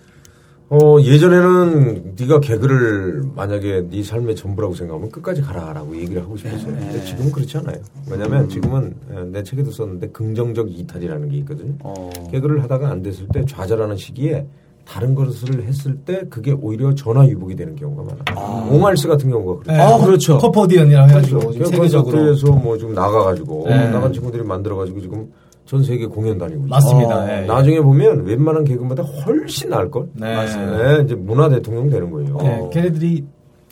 어 예전에는 네가 개그를 만약에 네 삶의 전부라고 생각하면 끝까지 가라라고 얘기를 하고 싶었어요. 네. 근데 지금은 그렇지 않아요. 왜냐하면 지금은 에, 내 책에도 썼는데 긍정적 이탈이라는 게 있거든요. 어. 개그를 하다가 안 됐을 때 좌절하는 시기에 다른 것을 했을 때 그게 오히려 전화위복이 되는 경우가 많아. 옹알스 같은 경우가 그래요. 네, 아, 그렇죠. 커퍼디언이라고 해가지고 그래서 지금 세계적으로. 콘서트에서 뭐좀 나가가지고 네. 나간 친구들이 만들어가지고 지금 전 세계 공연 다니고. 맞습니다. 어, 예, 예. 나중에 보면 웬만한 개그보다 훨씬 나을 걸. 네. 네, 이제 문화 대통령 되는 거예요. 네, 걔네들이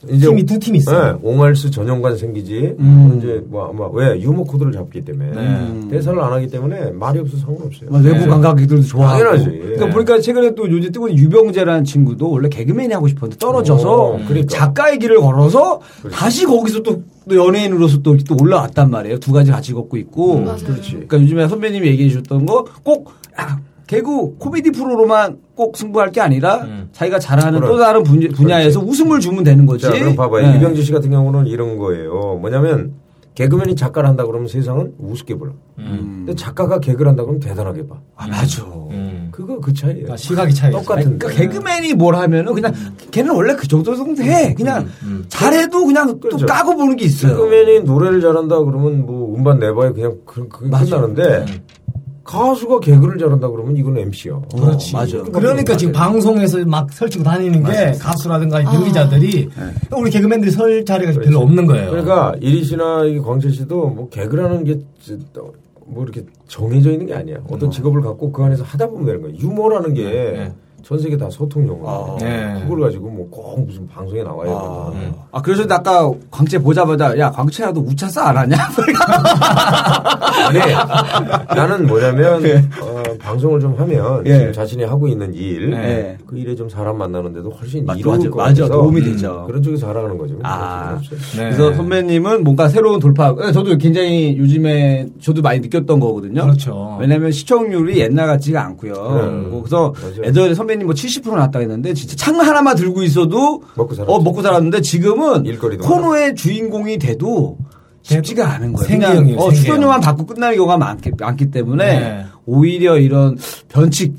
팀이 두팀 있어요. 네, 옹알스 전용관 생기지. 음. 이제 뭐 아마 왜 유머 코드를 잡기 때문에 네. 대사를 안 하기 때문에 말이 없어 서 상관없어요. 뭐 외부 관광객들도 좋아하고. 당연하지. 그러니까 네. 보니까 최근에 또 요즘 뜨고 있는 유병재라는 친구도 원래 개그맨이 하고 싶었는데 떨어져서 어, 그러니까. 작가의 길을 걸어서 다시 거기서 또, 또 연예인으로서 또, 또 올라왔단 말이에요. 두 가지 같이 걷고 있고. 음, 맞아요. 그렇지. 그러니까 요즘에 선배님이 얘기해 주셨던 거 꼭 아, 개그 코미디 프로로만 꼭 승부할 게 아니라 음. 자기가 잘하는 또 그럼. 다른 분, 분야 에서 웃음을 주면 되는 거지. 자, 그럼 봐봐요. 네. 이병재 씨 같은 경우는 이런 거예요. 뭐냐면 개그맨이 작가를 한다 그러면 세상은 우습게 보여. 음. 근데 작가가 개그를 한다 그러면 대단하게 봐. 아, 맞아. 음. 그거 그 차이예요. 그러니까 시각이 차이. 똑같은 그러니까 개그맨이 뭘 하면은 그냥 걔는 원래 그 정도 정도 해. 그냥 잘해도 그냥 그렇죠. 또 까고 보는 게 있어요. 개그맨이 노래를 잘한다 그러면 뭐 음반 내봐야 그냥 그, 그게 맞아. 끝나는데 가수가 개그를 잘한다 그러면 이건 MC야. 그렇지. 맞아. 그러니까 지금 방송에서 막 설치고 다니는 게 가수라든가 이 연기자들이 우리 개그맨들이 설 자리가 별로 없는 거예요. 그러니까 이리 씨나 이 광채 씨도 뭐 개그라는 게 뭐 이렇게 정해져 있는 게 아니야. 어떤 직업을 갖고 그 안에서 하다 보면 되는 거야. 유머라는 게 전 네. 세계 다 소통 용어. 아. 네. 그걸 가지고 뭐 꼭 무슨 방송에 나와야 아, 된다. 아, 그래서 아까 광채 보자마자 야 광채라도 우차싸 안 하냐? 아니 나는 뭐냐면 어, 방송을 좀 하면 예. 지금 자신이 하고 있는 일, 예. 그 일에 좀 사람 만나는데도 훨씬 맞- 이로울 맞아, 것 맞아. 도움이 되죠. 그런 쪽에서 살아가는 거죠. 아. 그렇죠. 네. 그래서 선배님은 뭔가 새로운 돌파. 예, 저도 굉장히 요즘에 저도 많이 느꼈던 거거든요. 그렇죠. 왜냐면 시청률이 옛날 같지가 않고요. 음. 그래서. 예전에 선배 님 뭐 70% 났다 했는데 진짜 창 하나만 들고 있어도 먹고 살았죠. 어, 먹고 살았는데 지금은 일거리도 코너의 주인공이 돼도 쉽지가 않은 거예요. 생계형이에요, 어. 출연료만 받고 끝나는 경우가 많기, 많기 때문에 네. 오히려 이런 변칙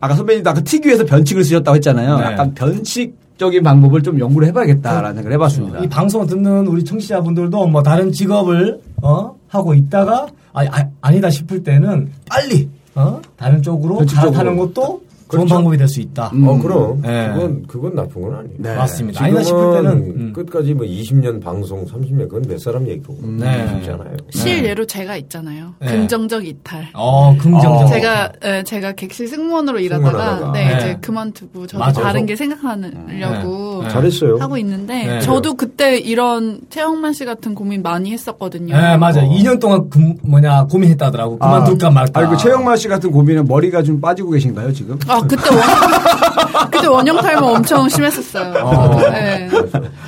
아까 선배님도 아까 특유에서 변칙을 쓰셨다고 했잖아요. 네. 약간 변칙 적인 방법을 좀 연구를 해봐야겠다라는 생각을 해봤습니다. 이 방송을 듣는 우리 청취자분들도 뭐 다른 직업을 어 하고 있다가 아, 아, 아 니다 싶을 때는 빨리 어 다른 쪽으로 변칙적으로. 갈아타는 것도 좋은 그렇죠. 방법이 될 수 있다. 음. 어 그럼 네. 그건 그건 나쁜 건 아니에요. 네. 맞습니다. 아니다 싶을 때는 음. 끝까지 뭐 20년 방송, 30년 그건 몇 사람 얘기고 네. 쉽잖아요. 실예로 제가 있잖아요. 네. 긍정적 이탈. 어 긍정적. 어. 제가 에, 제가 객실 승무원으로 일하다가. 네, 네. 이제 그만두고 저도 맞아. 다른 게 생각하려고 네. 잘했어요. 하고 있는데 네. 저도 그때 이런 최영만 씨 같은 고민 많이 했었거든요. 네 맞아. 2년 동안 금, 뭐냐 고민했다더라고. 그만둘까 말까. 아, 그 최영만 씨 같은 고민은 머리가 좀 빠지고 계신가요, 지금? 아 그때 원형 그때 원형 탈모 엄청 심했었어요. 어. 네.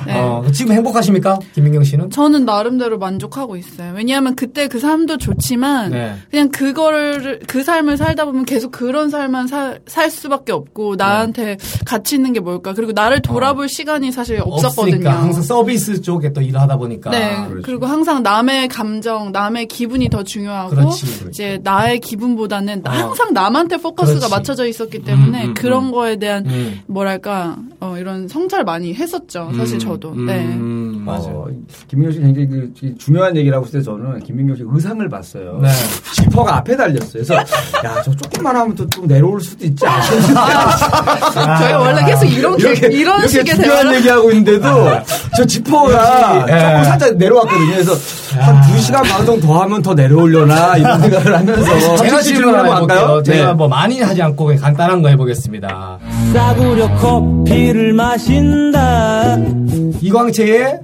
네. 어, 지금 행복하십니까, 김민경 씨는? 저는 나름대로 만족하고 있어요. 왜냐하면 그때 그 삶도 좋지만 네. 그냥 그거를 그 삶을 살다 보면 계속 그런 삶만 살, 살 수밖에 없고 나한테 가치 있는 게 뭘까? 그리고 나를 돌아볼 시간이 사실 없었거든요. 없으니까 항상 서비스 쪽에 또 일을 하다 보니까. 네. 그렇지. 그리고 항상 남의 감정, 남의 기분이 더 중요하고 그렇지, 그렇지. 이제 나의 기분보다는 어. 항상 남한테 포커스가 그렇지. 맞춰져 있었기 때문에 음, 음, 그런 거에 대한 음. 뭐랄까 어, 이런 성찰 많이 했었죠. 사실 저도. 네. 음, 맞아요. 어, 김민경 씨 굉장히 그 중요한 얘기라고 했을 때 저는 김민경 씨 의상을 봤어요. 네. 지퍼가 앞에 달렸어요. 그래서 야, 저 조금만 하면 또 좀 내려올 수도 있지 않겠냐. 저희가 원래 계속 이런 개- 이런 이렇게 식의 중요한 대화를 얘기하고 있는데도 저 지퍼가 예. 조금 살짝 내려왔거든요. 그래서 한 두 시간 방송 더 하면 더 내려오려나 이런 생각을 하면서 제가 질문 하나 해볼게요. 제가 네. 뭐 많이 하지 않고 그냥 간단한 거 해보겠습니다. 싸구려 커피를 마신다 이광채의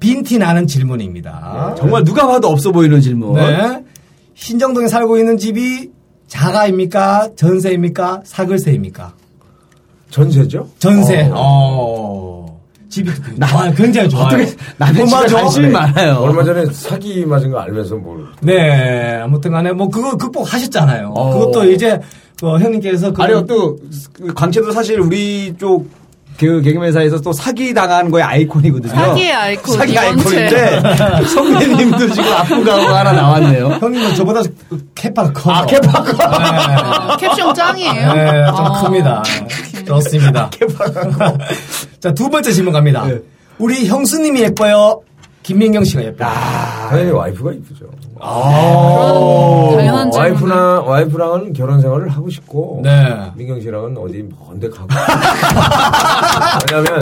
빈티 나는 질문입니다. 정말 누가 봐도 없어 보이는 질문. 네. 신정동에 살고 있는 집이 자가입니까? 전세입니까? 사글세입니까? 전세죠? 전세. 어. 집이 나 굉장히 좋아요. 어떻게 맞아. 관심이 네. 많아요. 얼마 전에 사기 맞은 거 알면서 뭘 네. 아무튼 간에 뭐 그거 극복하셨잖아요. 어. 그것도 이제 그 형님께서 그 아니요, 또, 그 광채도 사실 우리 쪽, 그 개그맨사에서 또 사기 당한 거의 아이콘이거든요. 사기의 아이콘, 사기. 아이콘인데, 선배님도 지금 아픈 가오가 하나 나왔네요. 형님은 저보다 캐파가 커. 아, 캐파가. 네. 캡션 짱이에요. 네, 좀 어. 큽니다. 좋습니다. 자, 두 번째 질문 갑니다. 네. 우리 형수님이 예뻐요? 김민경 씨가 예뻐요? 당연히 와이프가 이쁘죠. 그런 당연한 질문. 와이프나 와이프랑은 결혼 생활을 하고 싶고 네. 민경 씨랑은 어디 먼데 가고 왜냐하면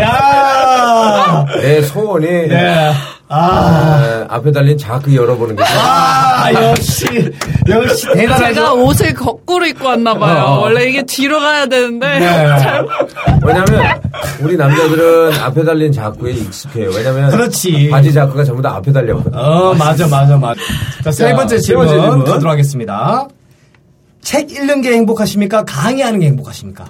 야내 소원이 네. 아, 앞에 달린 자크 열어보는 게. 아, 역시, 역시 대단하죠. 제가 옷을 거꾸로 입고 왔나 봐요. 어. 원래 이게 뒤로 가야 되는데 네. 잘 왜냐면 우리 남자들은 앞에 달린 자크에 익숙해요. 왜냐면 그렇지. 바지 자크가 전부 다 앞에 달렸거든. 어, 맞아, 맞아, 맞아. 자, 세 자, 번째 세 질문, 번째 질문. 가도록 하겠습니다. 책 읽는 게 행복하십니까? 강의하는 게 행복하십니까?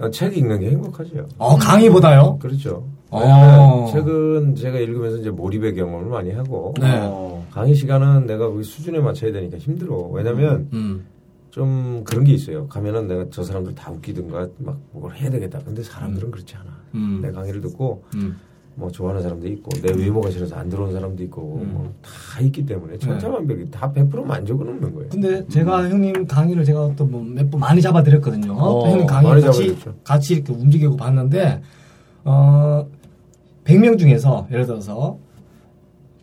어, 책 읽는 게 행복하죠. 어, 강의보다요? 그렇죠. 어. 왜냐면 책은 제가 읽으면서 이제 몰입의 경험을 많이 하고 네. 어, 강의 시간은 내가 거기 수준에 맞춰야 되니까 힘들어. 왜냐면 음. 좀 그런 게 있어요. 가면은 내가 저 사람들 다 웃기든가 막 뭘 해야 되겠다. 근데 사람들은 그렇지 않아. 음. 내 강의를 듣고 음. 뭐 좋아하는 사람도 있고 내 외모가 싫어서 안 들어온 사람도 있고 뭐 다 있기 때문에 천차만별이 다100% 만족은 없는 거예요. 근데 제가 형님 강의를 제가 또 뭐 몇 번 많이 잡아드렸거든요. 또 형님 강의 같이, 잡아드렸죠. 같이 이렇게 움직이고 봤는데, 어, 100명 중에서, 예를 들어서,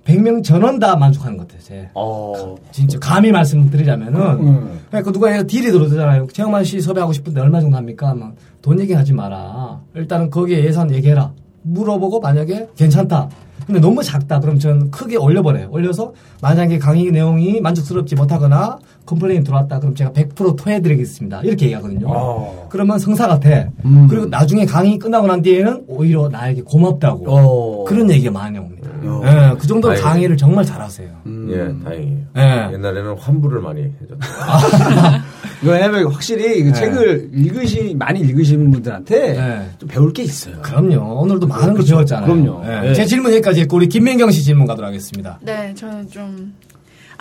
100명 전원 다 만족하는 것 같아요, 제. 어. 진짜 감히 말씀드리자면은 음. 그러니까 누가 해서 deal이 들어오잖아요. 최형만 씨 섭외하고 싶은데 얼마 정도 합니까? 막 돈 얘기하지 마라. 일단은 거기에 예산 얘기해라. 물어보고 만약에 괜찮다. 근데 너무 작다. 그럼 저는 크게 올려버려요. 올려서 만약에 강의 내용이 만족스럽지 못하거나 complain 들어왔다. 그럼 제가 100% 토해드리겠습니다. 이렇게 얘기하거든요. 어. 그러면 성사 같아. 음. 그리고 나중에 강의 끝나고 난 뒤에는 오히려 나에게 고맙다고. 어. 그런 얘기가 많이 옵니다. 어. 예, 그 정도로 아이고. 강의를 정말 잘하세요. 음. 예, 다행이에요. 예. 옛날에는 환불을 많이 해줬다. 이거 왜냐면 확실히 그 책을 읽으시 많이 읽으시는 분들한테 네. 좀 배울 게 있어요. 그럼요. 오늘도 많은 걸 그렇죠. 배웠잖아요. 그럼요. 예. 네. 제 질문 여기까지 했고 우리 김민경 씨 질문 가도록 하겠습니다. 네, 저는 좀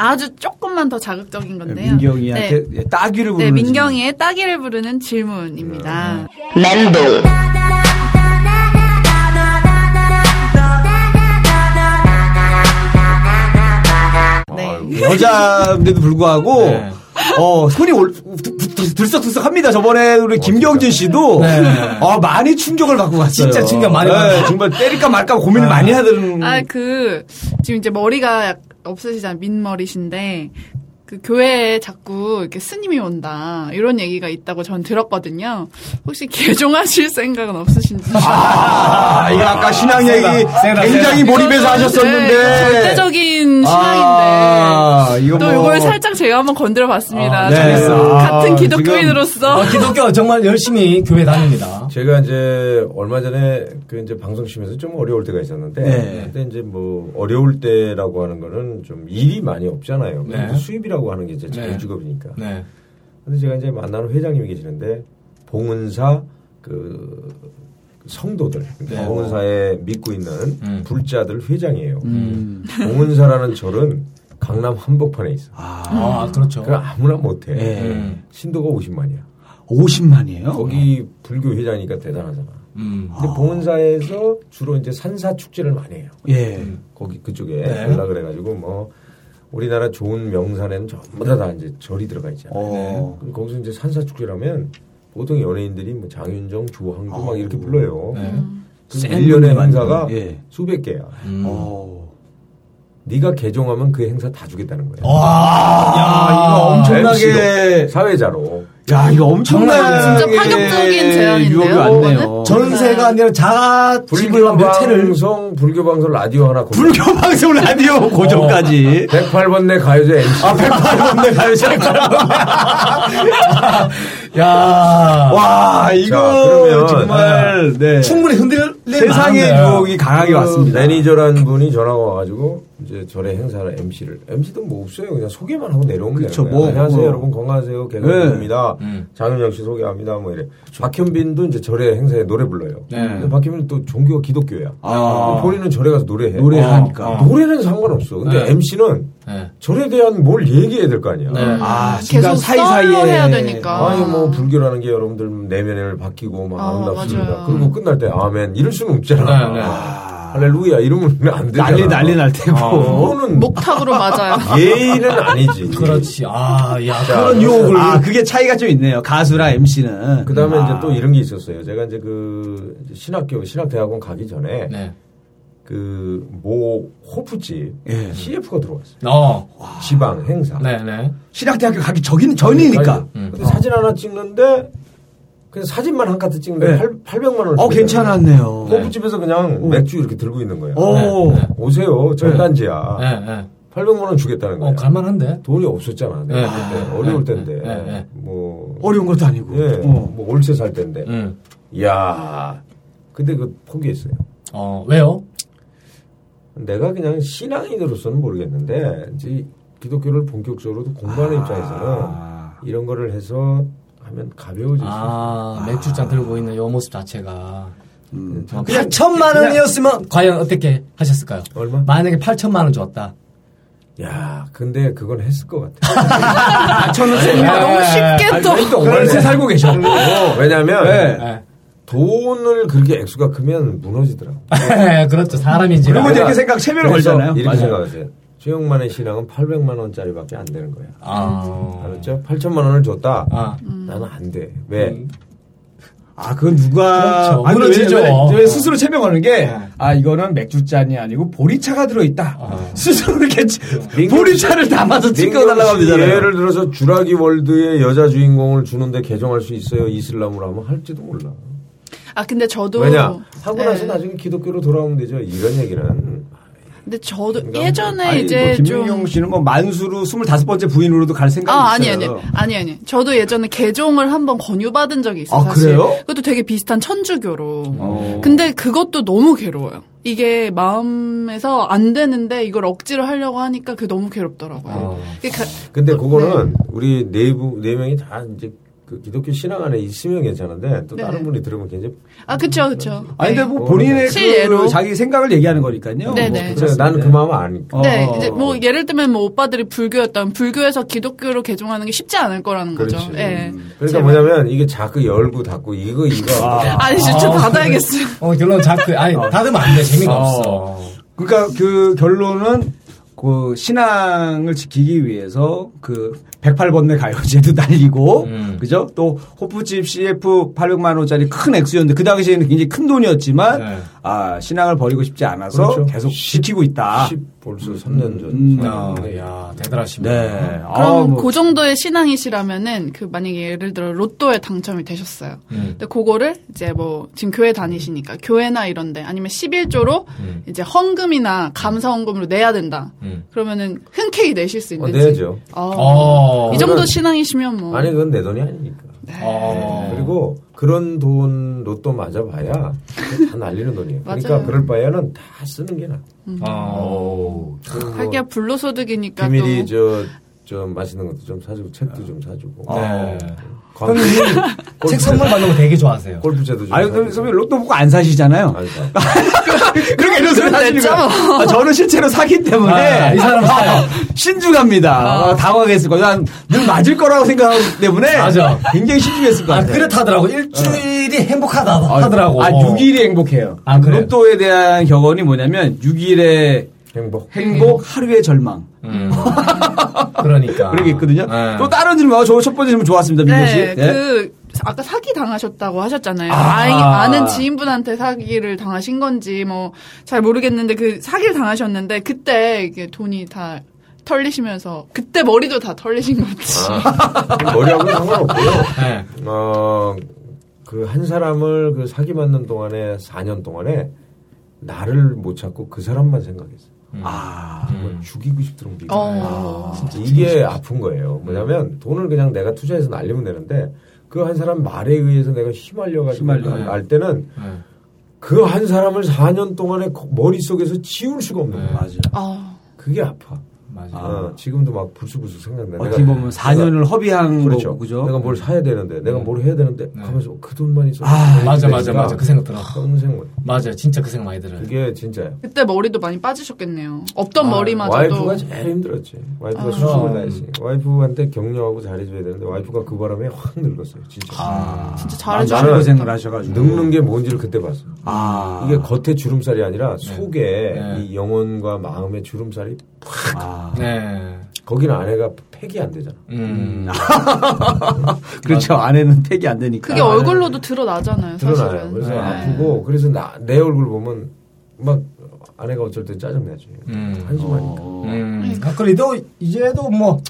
아주 조금만 더 자극적인 건데요. 네, 민경이한테 네. 따귀를 네, 부르는 민경이의 따기를 부르는 질문입니다. 네. 아이고. 여자인데도 불구하고 네. 어 손이 올, 들- 들썩들썩합니다. 저번에 우리 김경진 씨도 네. 어, 많이 충격을 받고 갔어요. 진짜 충격 많이 네, 받았어요. 정말 때릴까 말까 고민을 많이 하던. 아, 그, 지금 이제 머리가 약- 없으시잖아요. 민머리신데, 그 교회에 자꾸 이렇게 스님이 온다. 이런 얘기가 있다고 전 들었거든요. 혹시 개종하실 생각은 없으신지. 아, 이거 아까 신앙 얘기 세다, 굉장히 몰입해서 좀, 하셨었는데. 네, 이거 절대적인 신앙인데. 아, 이거 또 뭐- 이걸 살짝 제가 한번 건드려 봤습니다. 아, 네. 아, 같은 기독교인으로서. 어, 기독교 정말 열심히 교회 다닙니다. 제가 이제 얼마 전에 그 이제 방송 쉬면서 좀 어려울 때가 있었는데 네. 그때 이제 뭐 어려울 때라고 하는 거는 좀 일이 많이 없잖아요. 네. 근데 수입이라고 하는 게 이제 네. 자유 직업이니까. 네. 근데 제가 이제 만나는 회장님이 계시는데 봉은사 그 성도들 네. 봉은사에 믿고 있는 음. 불자들 회장이에요. 음. 봉은사라는 절은 강남 한복판에 있어. 아, 아, 그렇죠. 그 아무나 못해. 예. 음. 신도가 50만이야. 50만이에요? 거기 불교 회장이니까 대단하잖아. 음. 근데 봉은사에서 주로 이제 산사 축제를 많이 해요. 예. 거기 그쪽에 네. 연락을 해가지고 뭐 우리나라 좋은 명산에는 전부 다, 다 이제 절이 들어가 있잖아요. 어. 그럼 거기서 이제 산사 축제라면 보통 연예인들이 뭐 장윤정, 주황조 막 이렇게 불러요. 네. 그센 1년의 분들만 행사가 예. 수백 개야. 음. 어. 네가 개종하면 그 행사 다 주겠다는 거야. 와, 야, 이거 엄청나게. 사회자로. 야, 이거 엄청나게. 진짜 파격적인 제안인데요, 유혹이 왔네요. 전세가 아니라 자가 집을 불교 몇 채를 방송, 불교 방송 라디오 하나 고정. 불교 방송 라디오 고정까지. 108번 내 가요제 MC. 아, 108번대 가요제. 야, 와, 이거 자, 정말, 네. 충분히 흔들릴 세상의. 유혹이 강하게 왔습니다. 매니저라는 분이 전화가 와가지고 이제 절의 행사를 MC를 MC도 뭐 없어요 그냥 소개만 하고 내려오면 거예요. 뭐, 안녕하세요 뭐. 여러분 건강하세요 개그맨입니다 음. 장윤영 씨 소개합니다 뭐 이래 박현빈도 이제 절의 행사에 노래 불러요 네. 근데 박현빈은 또 종교가 기독교야 아. 본인은 절에 가서 노래해 노래하니까. 어, 노래는 상관없어 근데 네. MC는 네. 절에 대한 뭘 얘기해야 될 거 아니야 네. 아, 계속 지금 사이사이에. 해야 되니까. 아니 뭐 불교라는 게 여러분들 내면을 바뀌고 막 아, 아름답습니다. 맞아요. 그리고 끝날 때 아멘 이럴 수는 없잖아. 네, 네. 할렐루야 이러면 안 되잖아. 난리 난리 날 테고. 그거는 목탁으로 맞아요. 예의는 아니지. 그렇지. 아, 야, 자, 그런 유혹을. 아, 그게 차이가 좀 있네요. 가수랑 MC는. 그 다음에 아. 이제 또 이런 게 있었어요. 제가 이제 그 신학교 신학대학원 가기 전에 네. 그 모 호프집 예. CF가 들어왔어요. 어. 지방 행사. 네, 네. 신학대학교 가기 저기는 전이니까. 아니, 근데 사진 하나 찍는데 그냥 사진만 한 카트 찍는데 네. 팔 800만 원을 어, 괜찮았네요. 호프집에서 그냥 맥주 이렇게 들고 있는 거야. 오. 네. 오세요. 전단지야. 예, 예. 800만 원 주겠다는 거야. 어, 갈만한데? 돈이 없었잖아. 네, 네, 그때 네. 어려울 네, 때인데. 네, 네. 뭐 어려운 것도 아니고. 예. 어. 뭐 월세 살 때인데. 음. 이야. 근데 그 포기했어요. 어, 왜요? 내가 그냥 신앙인으로서는 모르겠는데 이제 기독교를 본격적으로 공부하는 입장에서는 아. 이런 거를 해서 하면 가벼워질 수 있어요. 아, 맥주잔 들고 있는 요 모습 자체가. 음. 어, 8천만 원이었으면 과연 어떻게 하셨을까요? 얼마? 만약에 8천만 원 줬다. 야, 근데 그건 했을 것 같아. 아, 저는 아, 너무 쉽게 또. 아니, 또 월세 살고 계셔. 왜냐면 네. 예. 돈을 그렇게 액수가 크면 무너지더라고. 그렇죠. 사람인지. 그리고 이렇게 생각 체면을 걸잖아요. 이렇게 맞아요. 생각하세요. 최영만의 신앙은 800만 원짜리밖에 안 되는 거야. 아. 알았죠? 8천만 원을 줬다. 아. 나는 안 돼. 왜? 아, 그건 누가. 그렇죠. 아니, 무너지죠. 왜, 왜, 왜 스스로 체면하는 게, 네. 아, 이거는 맥주잔이 아니고 보리차가 들어 있다. 아. 스스로 이렇게 보리차를 담아서 찍어 달라고 되잖아요. 예를 들어서 주라기 월드의 여자 주인공을 주는데 개종할 수 있어요. 이슬람으로 하면 할지도 몰라. 아 근데 저도 왜냐? 하고 나서 네. 나중에 기독교로 돌아오면 되죠. 이런 얘기는. 근데 저도 그러니까 예전에 아니, 이제 뭐좀 김민경 씨는 뭐 만수로 25번째 부인으로도 갈 생각이 아, 아니, 있어요. 아니, 아니, 아니. 저도 예전에 개종을 한번 권유받은 적이 있어요. 아, 사실. 그래요? 그것도 되게 비슷한 천주교로. 어. 근데 그것도 너무 괴로워요. 이게 마음에서 안 되는데 이걸 억지로 하려고 하니까 그게 너무 괴롭더라고요. 어. 그게 가- 근데 그거는 우리 내부 네 명이 다 이제 그 기독교 신앙 안에 있으면 괜찮은데 또 네. 다른 분이 들으면 굉장히 아, 그쵸, 그쵸. 아니, 근데 네. 뭐 본인의 실예로. 그 자기 생각을 얘기하는 거니까요. 네네. 뭐 그래, 나는 그 마음을 아니까. 어. 네, 이제 뭐 예를 들면 뭐 오빠들이 불교였다면 불교에서 기독교로 개종하는 게 쉽지 않을 거라는 거죠. 그렇지. 예. 그러니까 제발. 뭐냐면 이게 자꾸 열고 닫고 이거 이거 아니 진짜 닫아야겠어요. 어, 결론 자꾸, 아니, 닫으면 안 돼. 재미가 없어. 그러니까 그 결론은 그 신앙을 지키기 위해서 그 108번뇌 가요제도 날리고 음. 그죠? 또 호프집 CF 800만 원짜리 큰 액수였는데 그 당시에는 굉장히 큰 돈이었지만 네. 아 신앙을 버리고 싶지 않아서 그렇죠. 계속 지키고 있다. 10 벌써 3년 전. 음. 아, 야, 대단하십니다. 네. 아, 그럼 뭐그 정도의 신앙이시라면은 그 만약에 예를 들어 로또에 당첨이 되셨어요. 음. 근데 그거를 이제 뭐 지금 교회 다니시니까 교회나 이런데 아니면 11조로 음. 이제 헌금이나 감사 헌금으로 내야 된다. 음. 그러면은 흔쾌히 내실 수 어, 있는지. 내야죠. 어. 어. 이 정도 신앙이시면 뭐. 아니 그건 내 돈이 아니니까. 어. 그리고 그런 돈 로또 맞아봐야 다 날리는 돈이에요. 그러니까. 그럴 바에는 다 쓰는 게 나아. 어. 그리고 뭐 하기야 불로소득이니까 비밀이 또. 저, 저 맛있는 것도 좀 사주고 책도 좀 사주고. 네. 광- 형님, 책 선물 받는 거 되게 좋아하세요. 골프채도 좀 아니 사주고. 그럼 선배 로또 보고 안 사시잖아요. 안 사. 그렇게 이런 소리 하시는. 거예요. 아, 저는 실제로 사기 때문에 아, 이 사람 사요. 신중합니다. 아, 당황했을 거예요. 난늘 맞을 거라고 생각하기 때문에 맞아. 굉장히 신중했을 것 아, 같아요. 그렇다더라고. 일주일이 행복하다 하더라고. 아, 6일이 행복해요. 아, 그래요? 로또에 대한 격언이 뭐냐면 6일의 행복. 행복, 하루의 절망. 음. 그러니까. 그런 게 있거든요. 네. 또 다른 질문, 저첫 번째 질문 좋았습니다, 민경 씨. 네, 예. 그 아까 사기 당하셨다고 하셨잖아요. 아. 아, 아는 지인분한테 사기를 당하신 건지 뭐 잘 모르겠는데 그 사기를 당하셨는데 그때 이게 돈이 다 털리시면서 그때 머리도 다 털리신 거지. 아, 머리하고는 상관없고요. 네. 어, 그 한 사람을 그 사기 받는 동안에 4년 동안에 나를 못 찾고 그 사람만 생각했어. 아. 정말 죽이고 싶도록 미워. 어. 진짜 이게 아픈 거예요. 뭐냐면 돈을 그냥 내가 투자해서 날리면 되는데 그 한 사람 말에 의해서 내가 휘말려가지고 휘말려. 날 때는 네. 그한 사람을 4년 동안에 거- 머릿속에서 지울 수가 없는 거야. 맞아. 아, 그게 아파. 어, 지금도 막 불쑥불쑥 생각나. 어떻게 보면 4년을 허비한 그렇죠. 거고, 그죠? 내가 뭘 사야 되는데, 내가 뭘 해야 되는데, 네. 가면서 그 돈만 있어. 아, 맞아, 맞아, 맞아. 그 생각 들어. 평생 뭐. 맞아. 진짜 그 생각 많이 들어요. 그게 진짜예요. 그때 머리도 많이 빠지셨겠네요. 없던 아, 머리마저도. 와이프가 제일 힘들었지. 와이프가 아. 수습을 다 했지. 와이프한테 격려하고 잘해줘야 되는데, 와이프가 그 바람에 확 늙었어요. 진짜. 아. 진짜 아, 나는 고생을 하셔가지고. 늙는 게 뭔지를 그때 봤어. 아. 이게 겉에 주름살이 아니라 속에 네. 이 영혼과 마음의 주름살이 아. 네. 거기는 아내가 팩이 안 되잖아. 음. 그렇죠. 아내는 팩이 안 되니까. 그게 얼굴로도 드러나잖아요, 드러나요. 사실은. 그래서 네. 아프고 그래서 나, 내 얼굴 보면 막 아내가 어쩔 땐 짜증나지. 음. 한심하니까. 어. 음. 아, 그래도 이제도 뭐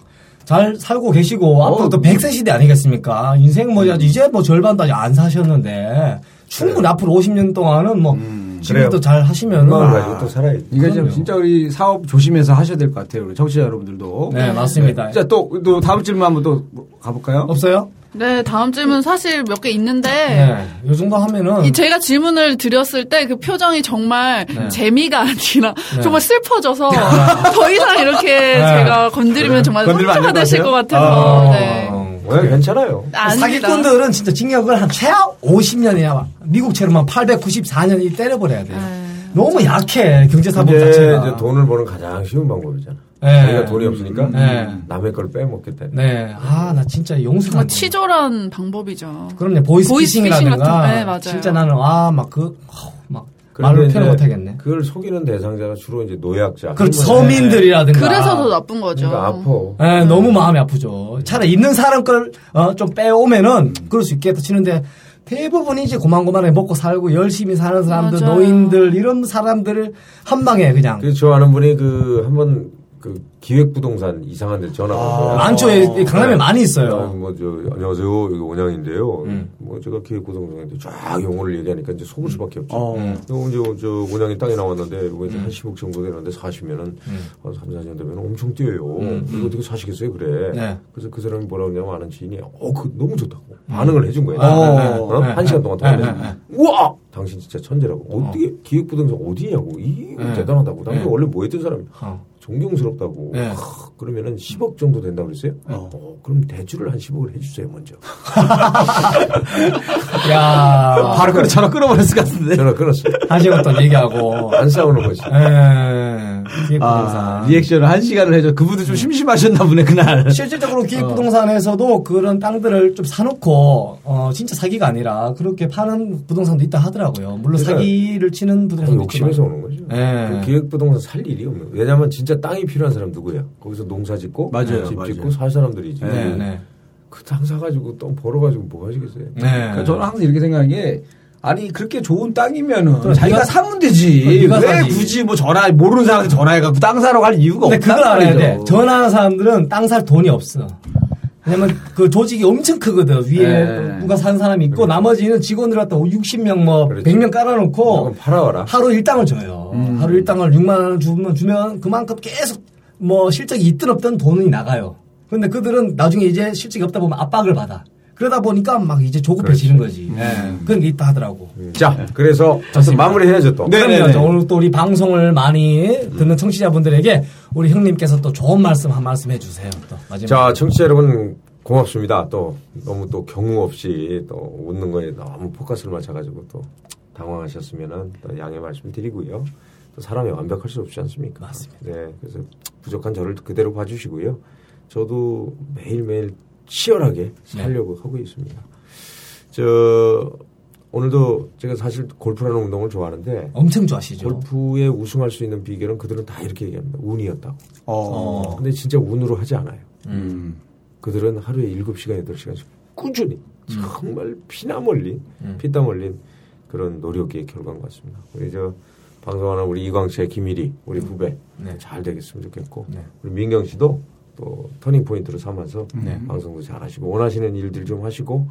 잘 살고 계시고 앞으로 또 100세 시대 아니겠습니까? 인생 뭐 이제 뭐 절반도 아직 안 사셨는데 충분히 앞으로 50년 동안은 뭐 지금부터 그래요. 잘 하시면은 건강을 가지고 또 살아야지. 이게 좀 그럼요. 진짜 우리 사업 조심해서 하셔야 될 것 같아요. 우리 청취자 여러분들도. 네, 맞습니다. 자, 또, 또 다음 질문 한번 또 가볼까요? 없어요? 네, 다음 질문 사실 몇 개 있는데 네. 요 정도 하면은 이 제가 질문을 드렸을 때 그 표정이 정말 네. 재미가 아니라 네. 정말 슬퍼져서 더 이상 이렇게 제가 건드리면 정말 건드리면 안 상처가 될 되실 것것 같아요? 네. 왜 괜찮아요? 사기꾼들은 진짜 징역을 한 최하 50년이야. 미국처럼만 894년이 때려버려야 돼요. 네. 너무 약해 경제사범 자체가. 이제 돈을 버는 가장 쉬운 방법이잖아. 네. 자기가 돈이 없으니까 네. 남의 걸 빼먹겠다. 네, 아 나 진짜 용서가 정말. 치졸한 방법이죠. 그럼요 보이스피싱이라든가 보이스 피싱 같은- 네, 맞아요. 진짜 나는 아 막그막 그런데 말로 표현 못하겠네. 그걸 속이는 대상자가 주로 이제 노약자. 그렇죠 할머니. 서민들이라든가. 그래서 더 나쁜 거죠. 그러니까 아파. 네, 너무 마음이 아프죠. 차라리 있는 사람 걸 어, 좀 빼오면은 그럴 수 있겠다 치는데 대부분이 이제 고만고만하게 먹고 살고 열심히 사는 사람들, 맞아요. 노인들 이런 사람들을 한 방에 그냥 저 아는 분이 그 한번 그 기획부동산 이상한 데 전화 왔어요. 많죠. 강남에 많이 아, 있어요. 뭐, 저, 안녕하세요. 이거 원양인데요. 음. 뭐, 제가 기획부동산인데 쫙 용어를 얘기하니까 이제 속을 수밖에 없죠. 어. 음. 그리고 이제 저 원양이 땅이 나왔는데, 이거 이제 한 10억 정도 되는데 사시면은, 한 3, 4년 되면 엄청 뛰어요. 음, 이거 어떻게 사시겠어요? 그래. 네. 그래서 그 사람이 뭐라 그러냐면 아는 지인이, 어, 그 너무 좋다고. 반응을 해준 거예요. 어. 어? 네, 한 시간 동안 통화를 네, 해서. 네, 우와! 당신 진짜 천재라고. 어 떻게 기획부동산 어디냐고. 이거 네. 대단하다고. 당신 네. 원래 뭐 했던 사람이. 어. 존경스럽다고. 네. 하, 그러면은 10억 정도 된다고 그랬어요? 어, 그럼 대출을 한 10억을 해주세요, 먼저. 야 바로 끊어 전화 끊어버렸을 것 같은데. 전화 끊었어요. 다시 어떤 얘기하고. 안 싸우는 거지. 예. 기획부동산. 아, 리액션을 한 시간을 해줘. 그분도 좀 심심하셨나 보네, 그날. 실질적으로 기획부동산에서도 그런 땅들을 좀 사놓고 어 진짜 사기가 아니라 그렇게 파는 부동산도 있다 하더라고요. 물론 그러니까 사기를 치는 다 부동산도 욕심에서 있지만. 오는 거죠. 예. 그 기획부동산 살 일이 없는 거예요. 왜냐하면 진짜 땅이 필요한 사람 누구야? 거기서 농사 짓고, 맞아요, 집 맞아요. 짓고 살 사람들이지. 네, 네. 그땅 사가지고 똥 벌어가지고 뭐 하시겠어요? 네. 그러니까 저는 항상 이렇게 생각하는 게 아니 그렇게 좋은 땅이면은 그럼 자기가 사면 되지 왜 사지. 굳이 뭐 전화 모르는 사람한테 전화해갖고 땅 사러 갈 이유가 근데 없단 그걸 알아야 돼. 전화하는 사람들은 땅 살 돈이 없어. 왜냐면 그 조직이 엄청 크거든. 위에 네. 누가 산 사람이 있고 나머지는 직원들 갖다 60명 뭐 그렇죠. 100명 깔아놓고 팔아와라. 하루 일당을 줘요. 하루 일당을 6만 원을 주면 주면 그만큼 계속 뭐 실적이 있든 없든 돈이 나가요. 근데 그들은 나중에 이제 실적이 없다 보면 압박을 받아. 그러다 보니까 막 이제 조급해지는 거지. 예. 그런 게 있다 하더라고. 자, 그래서 하여튼 마무리해야죠 또. 네. 네네네. 오늘 또 우리 방송을 많이 듣는 청취자분들에게 우리 형님께서 또 좋은 말씀 한 말씀 해주세요. 또 마지막. 자, 청취자 여러분 고맙습니다. 또 너무 또 경우 없이 또 웃는 거에 너무 포커스를 맞춰가지고 또 당황하셨으면은 또 양해 말씀 드리고요. 또 사람이 완벽할 수 없지 않습니까? 맞습니다. 네, 그래서 부족한 저를 그대로 봐주시고요. 저도 매일매일 치열하게 살려고 하고 있습니다. 저 오늘도 제가 사실 골프라는 운동을 좋아하는데 엄청 좋아하시죠. 골프에 우승할 수 있는 비결은 그들은 다 이렇게 얘기합니다. 운이었다고. 어. 근데 진짜 운으로 하지 않아요. 음. 그들은 하루에 7시간, 8시간씩 꾸준히 정말 피땀 흘린, 음. 피땀 흘린 그런 노력의 결과인 것 같습니다. 우리 저 방송하는 우리 이광채, 김일희, 우리 후배 네. 잘 되겠으면 좋겠고 네. 우리 민경 씨도 또 터닝 포인트로 삼아서 네. 방송도 잘 하시고 원하시는 일들 좀 하시고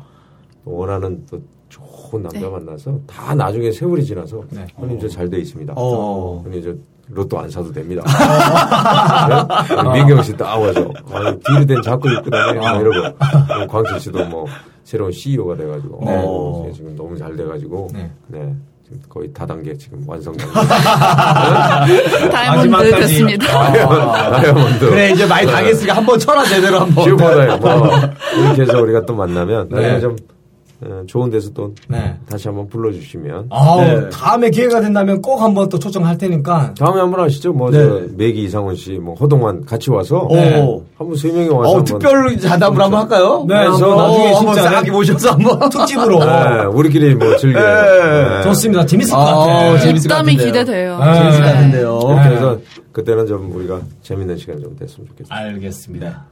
또 원하는 또 좋은 남자 네. 만나서 다 나중에 세월이 지나서 네. 형님 저 잘 돼 있습니다. 어. 형님 저 로또 안 사도 됩니다. 네? 민경 씨딱 와서 아, 뒤로 된 자꾸 입고 다녀 뭐 이러고 그리고 광철 씨도 뭐 새로운 CEO가 돼가지고 네. 어, 지금 너무 잘 돼가지고 네. 네. 지금 거의 다단계 지금 완성된 다이아몬드. 됐습니다. 다이아몬드 그래 이제 많이 당했으니까 한번 쳐라 제대로 한번. 지금보다 뭐 이렇게 해서 우리가 또 만나면 나중에 네. 좀 어, 좋은 데서 또 네. 다시 한번 불러주시면 아우, 네. 다음에 기회가 된다면 꼭 한번 또 초청할 테니까. 다음에 한번 하시죠. 뭐, 네. 저, 매기 이상원 씨, 뭐, 허동환 같이 와서. 네. 한번 세 명이 와서. 어, 한번 특별 자담을 한번 할까요? 네, 그래서 한번 나중에 어, 한번 진짜 싹 모셔서 한번. 특집으로. 네, 우리끼리 뭐 즐겨. 네. 좋습니다. 재밌을 것 아, 같아. 재밌을 것 같은데요. 기대돼요. 네. 재밌을 것 같은데요. 해서 그때는 좀 우리가 재밌는 시간 좀 됐으면 좋겠습니다. 알겠습니다.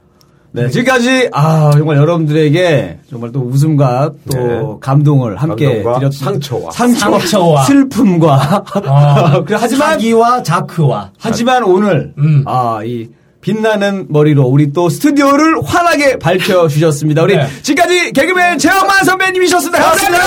네, 지금까지 아 정말 여러분들에게 정말 또 웃음과 또 네. 감동을 함께 드렸 상처와. 상처와, 상처와. 슬픔과 아, 하지만 사기와 자크와. 하지만 오늘 음. 아이 빛나는 머리로 우리 또 스튜디오를 환하게 밝혀 주셨습니다. 우리 네. 지금까지 개그맨 최영만 선배님이셨습니다. 감사합니다.